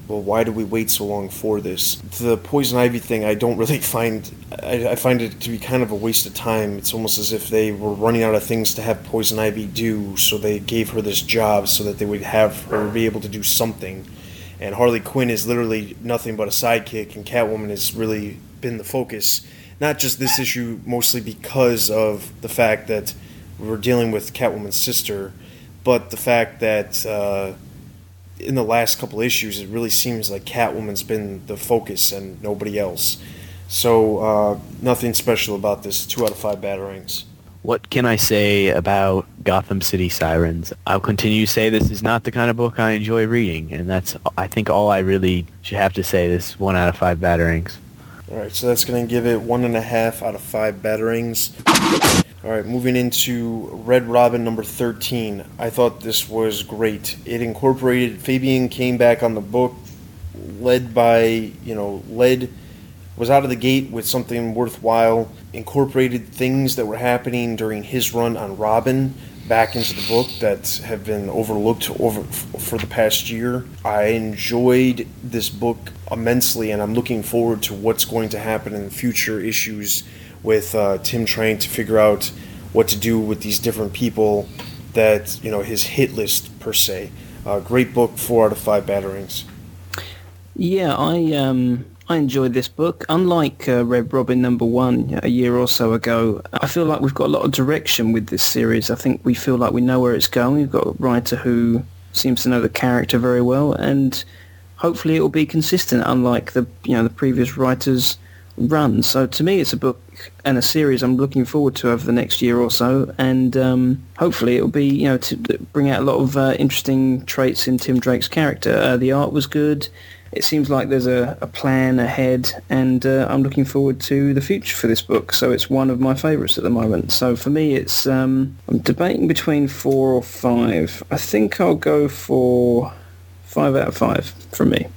well, why do we wait so long for this? The poison ivy thing, I don't really find. I, I, find it to be kind of a waste of time. It's almost as if they were running out of things to have poison ivy do, so they gave her this job so that they would have her be able to do something. And Harley Quinn is literally nothing but a sidekick, and Catwoman has really been the focus. Not just this issue, mostly because of the fact that we're dealing with Catwoman's sister, but the fact that. Uh, in the last couple issues, it really seems like Catwoman's been the focus and nobody else. So uh, nothing special about this. Two out of five batarangs.
What can I say about Gotham City Sirens? I'll continue to say this is not the kind of book I enjoy reading, and that's I think all I really should have to say. This one out of five batarangs.
All right, so that's going to give it one and a half out of five batarangs. All right, moving into Red Robin number 13. I thought this was great. It incorporated, Fabian came back on the book, led by, you know, led, was out of the gate with something worthwhile, incorporated things that were happening during his run on Robin back into the book that have been overlooked over for the past year. I enjoyed this book immensely, and I'm looking forward to what's going to happen in future issues with uh, Tim trying to figure out what to do with these different people that you know his hit list per se. Uh, great book, four out of five batarangs.
Yeah, I um I enjoyed this book. Unlike uh, Red Robin number one a year or so ago, I feel like we've got a lot of direction with this series. I think we feel like we know where it's going. We've got a writer who seems to know the character very well, and hopefully it will be consistent. Unlike the you know the previous writers run. So to me, it's a book and a series I'm looking forward to over the next year or so, and um, hopefully it'll be you know to bring out a lot of uh, interesting traits in Tim Drake's character. Uh, the art was good. It seems like there's a, a plan ahead, and uh, I'm looking forward to the future for this book. So it's one of my favourites at the moment. So for me, it's um, I'm debating between four or five. I think I'll go for five out of five from me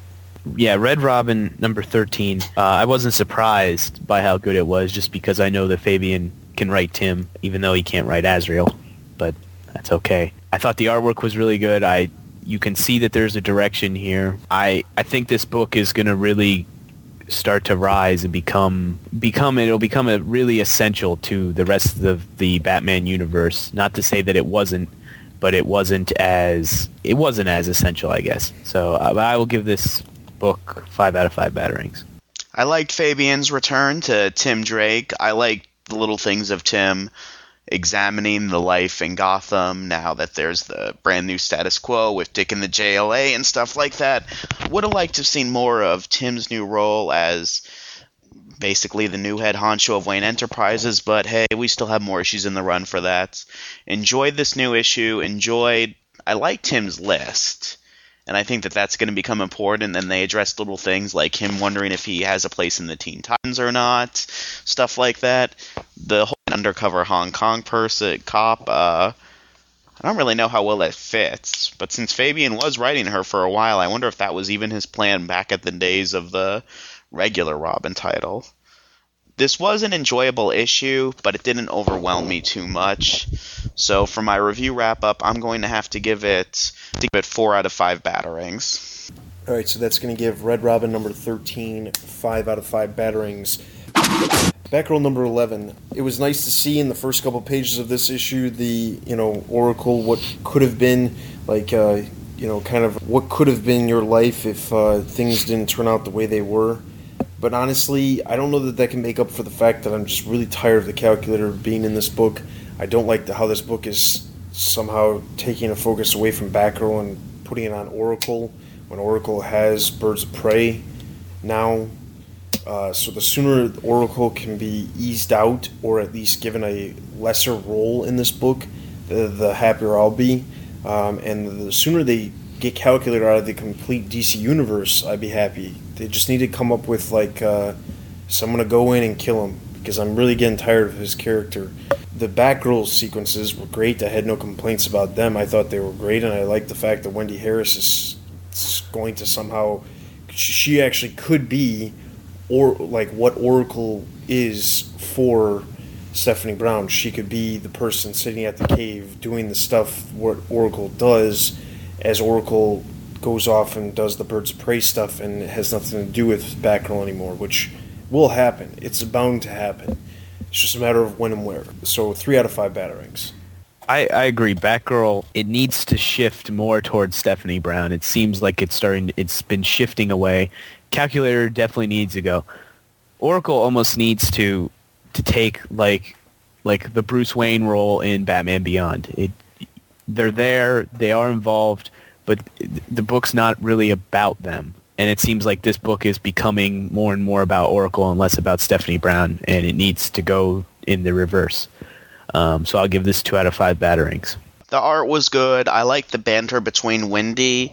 yeah, Red Robin number 13. Uh, I wasn't surprised by how good it was just because I know that Fabian can write Tim, even though he can't write Azrael, but that's okay. I thought the artwork was really good. I you can see that there's a direction here. I I think this book is going to really start to rise and become become it'll become a really essential to the rest of the Batman universe. Not to say that it wasn't, but it wasn't as it wasn't as essential, I guess. So uh, I will give this book five out of five batarangs.
I liked Fabian's return to Tim Drake. I liked the little things of Tim examining the life in Gotham now that there's the brand new status quo with Dick in the JLA and stuff like that. Would have liked to have seen more of Tim's new role as basically the new head honcho of Wayne Enterprises, but hey, we still have more issues in the run for that. Enjoyed this new issue. Enjoyed. I like Tim's list. And I think that that's going to become important. And they address little things like him wondering if he has a place in the Teen Titans or not, stuff like that. The whole undercover Hong Kong person cop. Uh, I don't really know how well that fits, but since Fabian was writing her for a while, I wonder if that was even his plan back at the days of the regular Robin title. This was an enjoyable issue, but it didn't overwhelm me too much. So for my review wrap up, I'm going to have to give it to give it four out of five batarangs.
All right, so that's going to give Red Robin number 13 five out of five batarangs. Batgirl number 11. It was nice to see in the first couple pages of this issue the, you know, Oracle, what could have been, like, uh, you know, kind of what could have been your life if uh, things didn't turn out the way they were. But honestly, I don't know that that can make up for the fact that I'm just really tired of the calculator being in this book. I don't like the, how this book is somehow taking a focus away from Batgirl and putting it on Oracle when Oracle has Birds of Prey now. Uh, so the sooner Oracle can be eased out or at least given a lesser role in this book, the, the happier I'll be. Um, and the sooner they get Calculator out of the complete DC universe, I'd be happy. They just need to come up with like uh, someone to go in and kill him because I'm really getting tired of his character. The Batgirl sequences were great. I had no complaints about them. I thought they were great, and I like the fact that Wendy Harris is going to somehow. She actually could be or like what Oracle is for Stephanie Brown. She could be the person sitting at the cave doing the stuff what Oracle does as Oracle goes off and does the Birds of Prey stuff and it has nothing to do with Batgirl anymore, which will happen. It's bound to happen. It's just a matter of when and where. So three out of five batarangs.
I, I agree. Batgirl, it needs to shift more towards Stephanie Brown. It seems like it's starting. It's been shifting away. Calculator definitely needs to go. Oracle almost needs to to take like like the Bruce Wayne role in Batman Beyond. It they're there, they are involved, but the book's not really about them. And it seems like this book is becoming more and more about Oracle and less about Stephanie Brown, and it needs to go in the reverse. Um, so I'll give this two out of five batarangs.
The art was good. I like the banter between Wendy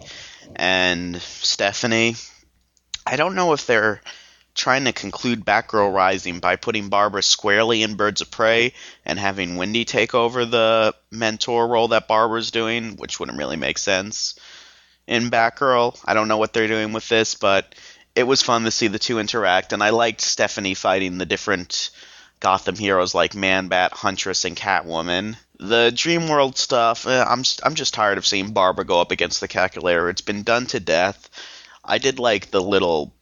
and Stephanie. I don't know if they're trying to conclude Batgirl Rising by putting Barbara squarely in Birds of Prey and having Wendy take over the mentor role that Barbara's doing, which wouldn't really make sense in Batgirl. I don't know what they're doing with this, but it was fun to see the two interact, and I liked Stephanie fighting the different Gotham heroes like Man Bat, Huntress, and Catwoman. The Dream World stuff, eh, I'm I'm just tired of seeing Barbara go up against the calculator. It's been done to death. I did like the little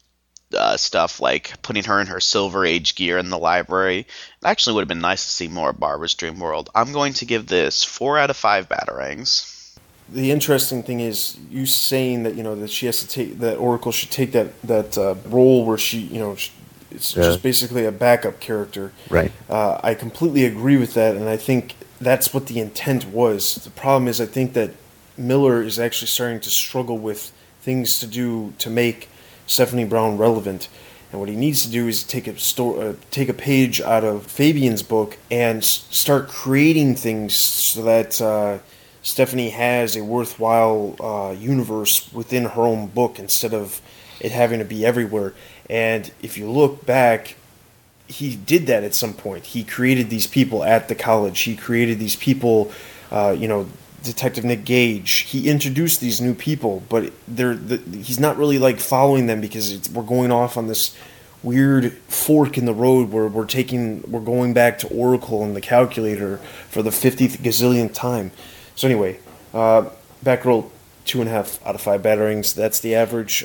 uh, stuff like putting her in her Silver Age gear in the library. It actually would have been nice to see more of Barbara's Dream World. I'm going to give this four out of five batarangs.
The interesting thing is you saying that you know that she has to take that Oracle should take that that uh, role where she you know it's
Yeah.
just basically a backup character.
Right.
Uh, I completely agree with that, and I think that's what the intent was. The problem is, I think that Miller is actually starting to struggle with things to do to make Stephanie Brown relevant. And what he needs to do is take a sto- uh, take a page out of Fabian's book and s- start creating things so that uh, Stephanie has a worthwhile uh, universe within her own book instead of it having to be everywhere. And if you look back, he did that at some point. He created these people at the college. He created these people, uh, you know, Detective Nick Gage. He introduced these new people, but they're the, he's not really like following them because we're going off on this weird fork in the road where we're taking we're going back to Oracle and the calculator for the fiftieth gazillionth time. So anyway, uh, Batgirl two and a half out of five batarangs. That's the average.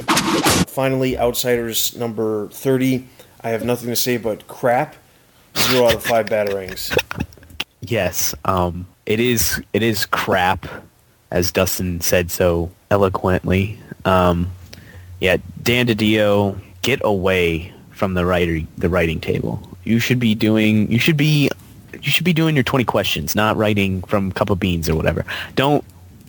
Finally, Outsiders number thirty. I have nothing to say but crap. Zero out of five batterings.
Yes, um, it is. It is crap, as Dustin said so eloquently. Um, yeah, Dan DiDio, get away from the writing the writing table. You should be doing. You should be. You should be doing your twenty questions, not writing from cup of beans or whatever. Don't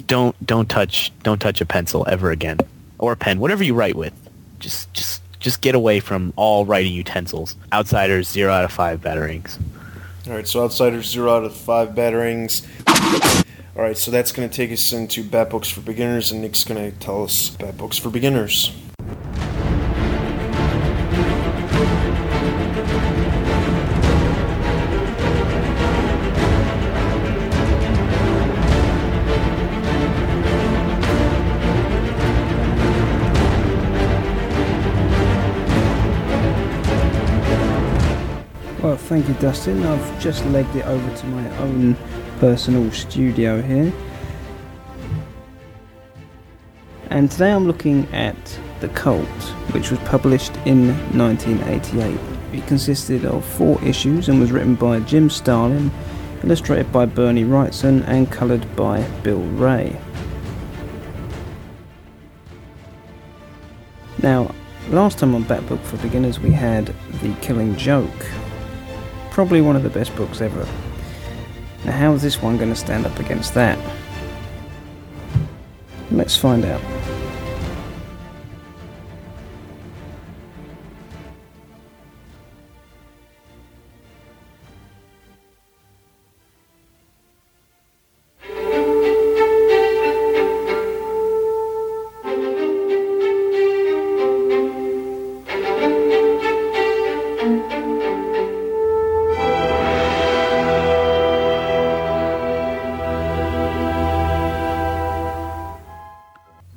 don't don't touch don't touch a pencil ever again or a pen, whatever you write with. Just just just get away from all writing utensils. Outsiders, zero out of five batarangs.
All right, so Outsiders, zero out of five batarangs. All right, so that's going to take us into Bat Books for Beginners, and Nick's going to tell us Bat Books for Beginners.
Thank you, Dustin. I've just legged it over to my own personal studio here. And today I'm looking at The Cult, which was published in 1988. It consisted of four issues and was written by Jim Starlin, illustrated by Bernie Wrightson, and coloured by Bill Wray. Now, last time on Bat Book for Beginners we had The Killing Joke, probably one of the best books ever. Now, how is this one going to stand up against that? Let's find out.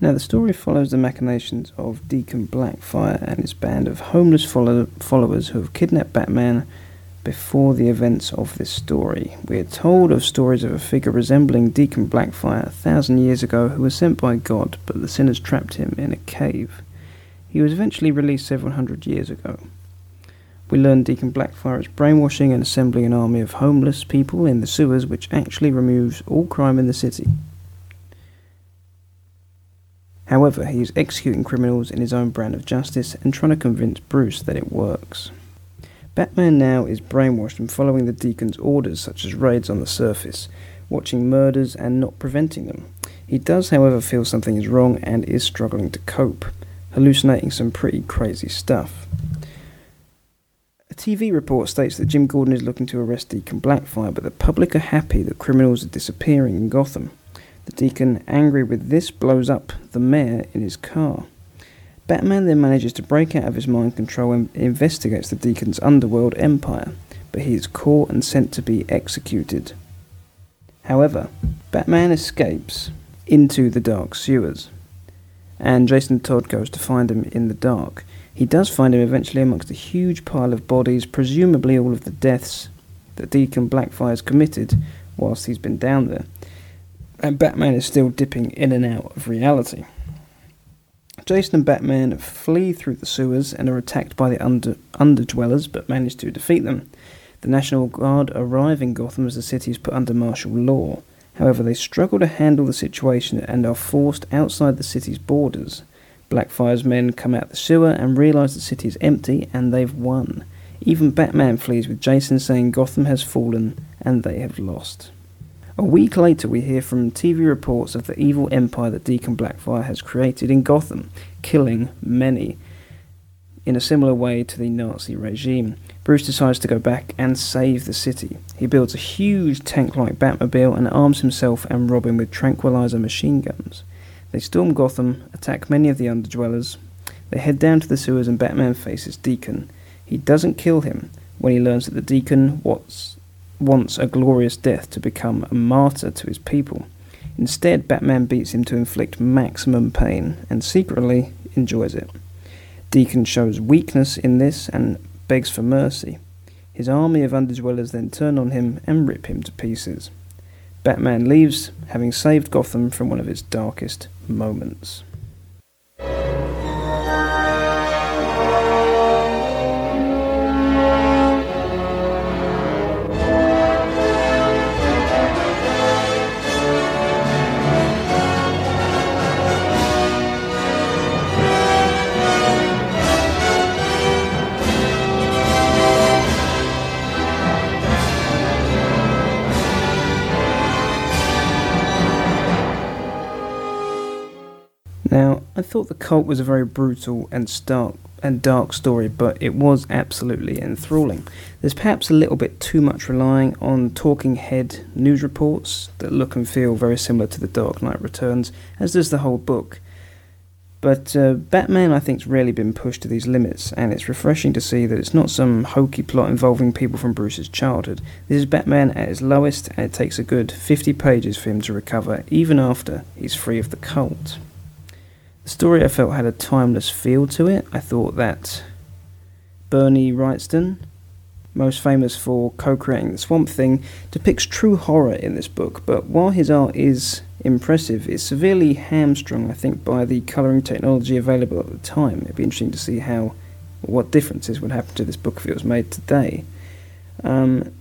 Now, the story follows the machinations of Deacon Blackfire and his band of homeless follow- followers who have kidnapped Batman before the events of this story. We are told of stories of a figure resembling Deacon Blackfire a thousand years ago who was sent by God, but the sinners trapped him in a cave. He was eventually released several hundred years ago. We learn Deacon Blackfire is brainwashing and assembling an army of homeless people in the sewers, which actually removes all crime in the city. However, he is executing criminals in his own brand of justice and trying to convince Bruce that it works. Batman now is brainwashed and following the Deacon's orders, such as raids on the surface, watching murders and not preventing them. He does, however, feel something is wrong and is struggling to cope, hallucinating some pretty crazy stuff. A TV report states that Jim Gordon is looking to arrest Deacon Blackfire, but the public are happy that criminals are disappearing in Gotham. The Deacon, angry with this, blows up the mayor in his car. Batman then manages to break out of his mind control and investigates the Deacon's underworld empire, but he is caught and sent to be executed. However, Batman escapes into the dark sewers, and Jason Todd goes to find him in the dark. He does find him eventually amongst a huge pile of bodies, presumably all of the deaths that Deacon Blackfire's committed whilst he's been down there and Batman is still dipping in and out of reality. Jason and Batman flee through the sewers and are attacked by the under, underdwellers but manage to defeat them. The National Guard arrive in Gotham as the city is put under martial law. However, they struggle to handle the situation and are forced outside the city's borders. Blackfire's men come out the sewer and realise the city is empty and they've won. Even Batman flees with Jason saying Gotham has fallen and they have lost. A week later, we hear from TV reports of the evil empire that Deacon Blackfire has created in Gotham, killing many. In a similar way to the Nazi regime, Bruce decides to go back and save the city. He builds a huge tank like Batmobile and arms himself and Robin with tranquilizer machine guns. They storm Gotham, attack many of the underdwellers. They head down to the sewers and Batman faces Deacon. He doesn't kill him when he learns that the Deacon wants wants a glorious death to become a martyr to his people. Instead, Batman beats him to inflict maximum pain and secretly enjoys it. Deacon shows weakness in this and begs for mercy. His army of underdwellers then turn on him and rip him to pieces. Batman leaves, having saved Gotham from one of its darkest moments. Thought The Cult was a very brutal and stark and dark story, but it was absolutely enthralling. There's perhaps a little bit too much relying on talking head news reports that look and feel very similar to The Dark Knight Returns, as does the whole book. But uh, Batman, I think, has really been pushed to these limits, and it's refreshing to see that it's not some hokey plot involving people from Bruce's childhood. This is Batman at his lowest, and it takes a good 50 pages for him to recover, even after he's free of the cult. The story I felt had a timeless feel to it. I thought that Bernie Wrightson, most famous for co creating the Swamp Thing, depicts true horror in this book, but while his art is impressive, it's severely hamstrung, I think, by the colouring technology available at the time. It'd be interesting to see how, what differences would happen to this book if it was made today. Um,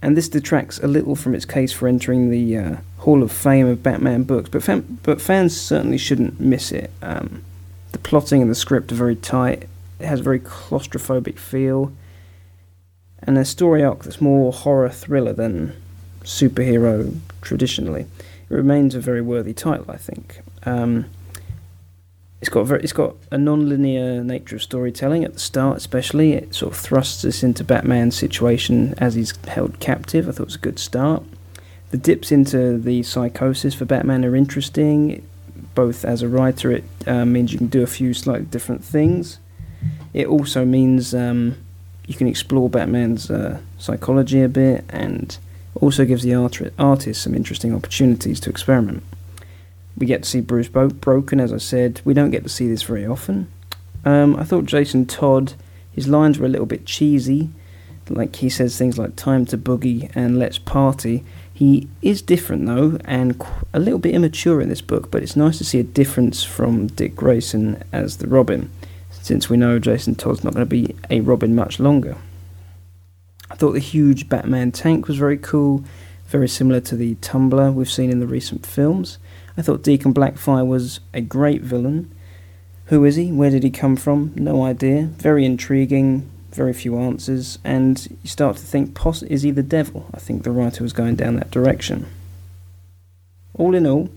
and this detracts a little from its case for entering the uh, Hall of Fame of Batman books, but, fam- but fans certainly shouldn't miss it. Um, the plotting and the script are very tight, it has a very claustrophobic feel, and a story arc that's more horror thriller than superhero traditionally. It remains a very worthy title, I think. Um, it's got a very, it's got a non-linear nature of storytelling at the start, especially. It sort of thrusts us into Batman's situation as he's held captive. I thought it was a good start. The dips into the psychosis for Batman are interesting. Both as a writer, it uh, means you can do a few slightly different things. It also means um, you can explore Batman's uh, psychology a bit, and also gives the art- artist some interesting opportunities to experiment. We get to see Bruce Bo- broken, as I said. We don't get to see this very often. Um, I thought Jason Todd, his lines were a little bit cheesy. Like he says things like "time to boogie" and "let's party." He is different though, and a little bit immature in this book. But it's nice to see a difference from Dick Grayson as the Robin, since we know Jason Todd's not going to be a Robin much longer. I thought the huge Batman tank was very cool, very similar to the Tumbler we've seen in the recent films. I thought Deacon Blackfire was a great villain. Who is he? Where did he come from? No idea. Very intriguing, very few answers, and you start to think, poss- is he the devil? I think the writer was going down that direction. All in all,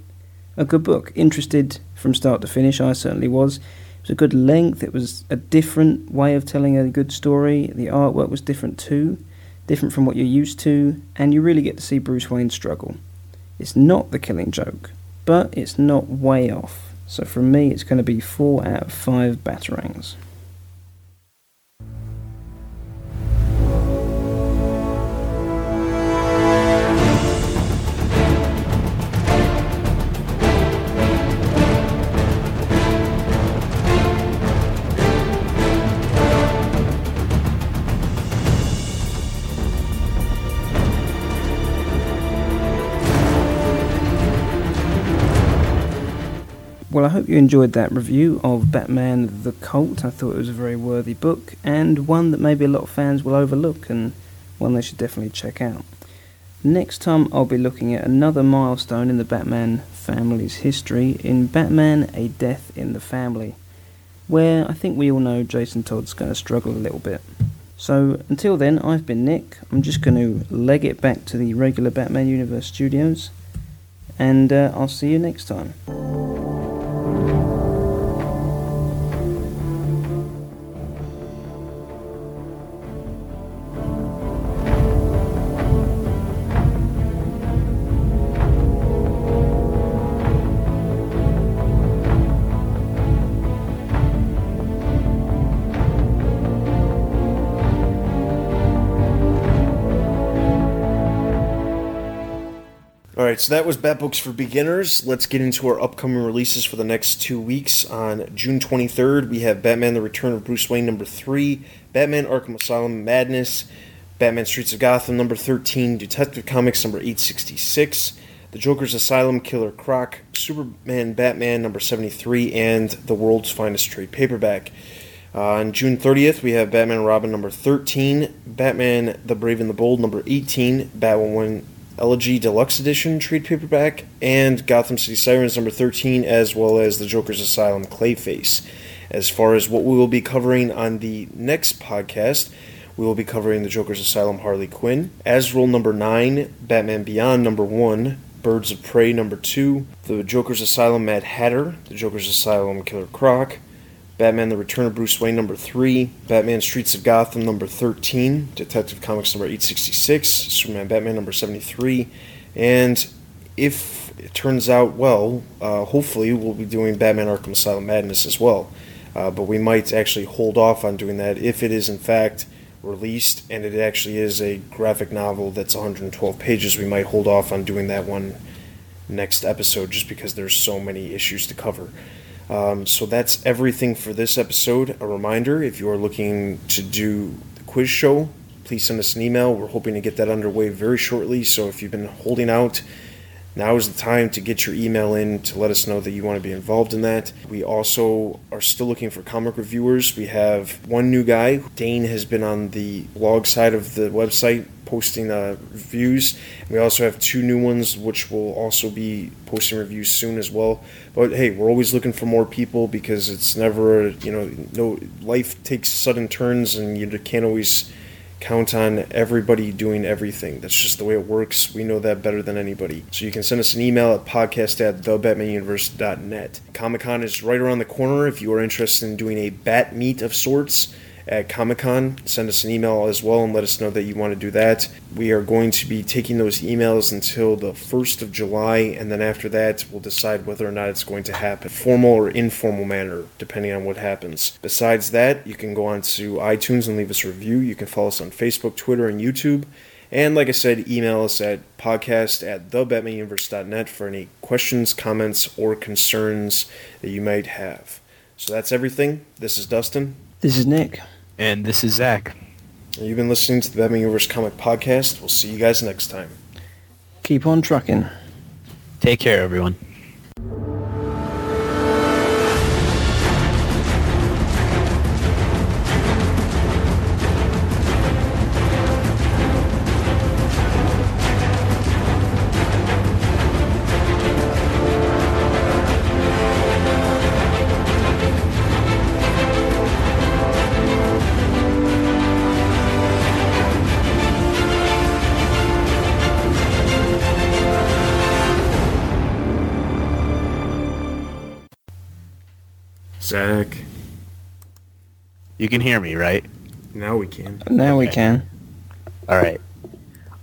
a good book. Interested from start to finish, I certainly was. It was a good length, it was a different way of telling a good story. The artwork was different too, different from what you're used to, and you really get to see Bruce Wayne struggle. It's not the killing joke, but it's not way off. So for me, it's going to be 4 out of 5 Batarangs. I hope you enjoyed that review of Batman the Cult. I thought it was a very worthy book and one that maybe a lot of fans will overlook and one they should definitely check out. Next time, I'll be looking at another milestone in the Batman family's history in Batman A Death in the Family, where I think we all know Jason Todd's going to struggle a little bit. So until then, I've been Nick. I'm just going to leg it back to the regular Batman Universe studios, and uh, I'll see you next time.
Right, so that was Bat Books for Beginners. Let's get into our upcoming releases for the next two weeks. On June 23rd, we have Batman The Return of Bruce Wayne number 3, Batman Arkham Asylum Madness, Batman Streets of Gotham number 13, Detective Comics number 866, The Joker's Asylum Killer Croc, Superman Batman number 73, and The World's Finest Trade Paperback. Uh, on June 30th, we have Batman Robin number 13, Batman the Brave and the Bold number 18, Batwoman Elegy Deluxe Edition trade paperback, and Gotham City Sirens number 13, as well as the Joker's Asylum Clayface. As far as what we will be covering on the next podcast, we will be covering the Joker's Asylum Harley Quinn, Azrael number 9, Batman Beyond number 1, Birds of Prey number 2, the Joker's Asylum Mad Hatter, the Joker's Asylum Killer Croc, Batman: The Return of Bruce Wayne number three, Batman: Streets of Gotham number thirteen, Detective Comics number eight sixty six, Superman Batman number seventy three, and if it turns out well, uh, hopefully we'll be doing Batman: Arkham Asylum Madness as well. Uh, but we might actually hold off on doing that if it is in fact released and it actually is a graphic novel that's 112 pages. We might hold off on doing that one next episode just because there's so many issues to cover. Um, so that's everything for this episode. A reminder if you are looking to do the quiz show, please send us an email. We're hoping to get that underway very shortly. So if you've been holding out, now is the time to get your email in to let us know that you want to be involved in that. We also are still looking for comic reviewers. We have one new guy. Dane has been on the blog side of the website posting uh, reviews. We also have two new ones, which will also be posting reviews soon as well. But hey, we're always looking for more people because it's never, you know, no life takes sudden turns, and you can't always count on everybody doing everything. That's just the way it works. We know that better than anybody. So you can send us an email at podcast at thebatmanuniverse.net. Comic Con is right around the corner. If you are interested in doing a bat meet of sorts, at Comic Con. Send us an email as well and let us know that you want to do that. We are going to be taking those emails until the 1st of July, and then after that, we'll decide whether or not it's going to happen, formal or informal manner, depending on what happens. Besides that, you can go on to iTunes and leave us a review. You can follow us on Facebook, Twitter, and YouTube. And like I said, email us at podcast at thebatmanuniverse.net for any questions, comments, or concerns that you might have. So that's everything. This is Dustin.
This is Nick.
And this is Zach.
You've been listening to the Batman Universe Comic Podcast. We'll see you guys next time.
Keep on trucking.
Take care, everyone.
Zach.
You can hear me, right?
Now we can.
Now we can.
All right.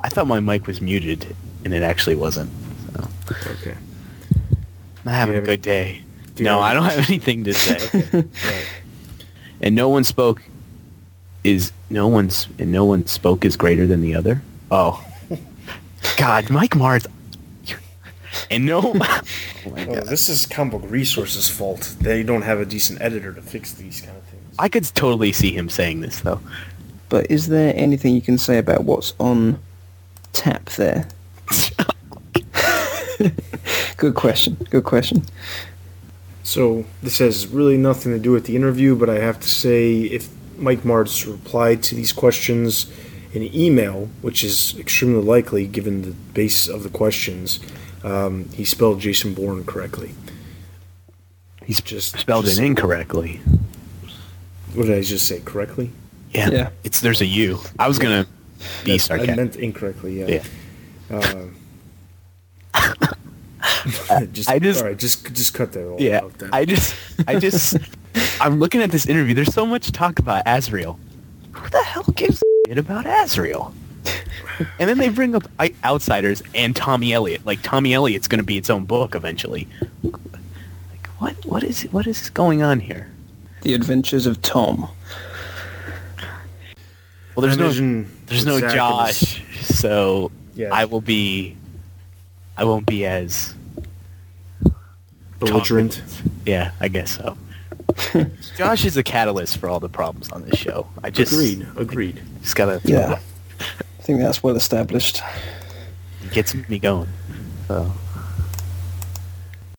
I thought my mic was muted, and it actually wasn't. So.
Okay.
I'm having a
have-
good day.
do
No,
have-
I don't have anything to say. And no one spoke is no one's and no one spoke is greater than the other. Oh, God, Mike Marts. And no, oh my
Oh, this is Comic Book Resources' fault. They don't have a decent editor to fix these kind of things.
I could totally see him saying this though.
But is there anything you can say about what's on tap there? Good question. Good question.
So this has really nothing to do with the interview, but I have to say, if Mike Marts replied to these questions in email, which is extremely likely given the base of the questions, um, he spelled Jason Bourne correctly.
He's
just
spelled
just-
it incorrectly.
What did I just say? Correctly?
Yeah,
Yeah.
it's there's a U. I was gonna be
I
sarcastic.
I meant incorrectly. Yeah.
Yeah.
Uh, just,
I just-
all right. Just just cut that all
Yeah,
out. Then.
I just, I just, I'm looking at this interview. There's so much talk about Azrael. Who the hell gives a shit about Azrael? And then they bring up I- outsiders and Tommy Elliot. Like Tommy Elliot's going to be its own book eventually. Like what? What is what is going on here?
The Adventures of Tom.
Well, there's no there's no Josh, so
Yeah.
I will be, I won't be as
belligerent.
yeah, I guess so. Josh is a catalyst for all the problems on this show. I just
Agreed. Agreed.
Just gotta
Yeah. I think that's well established.
He gets me going. So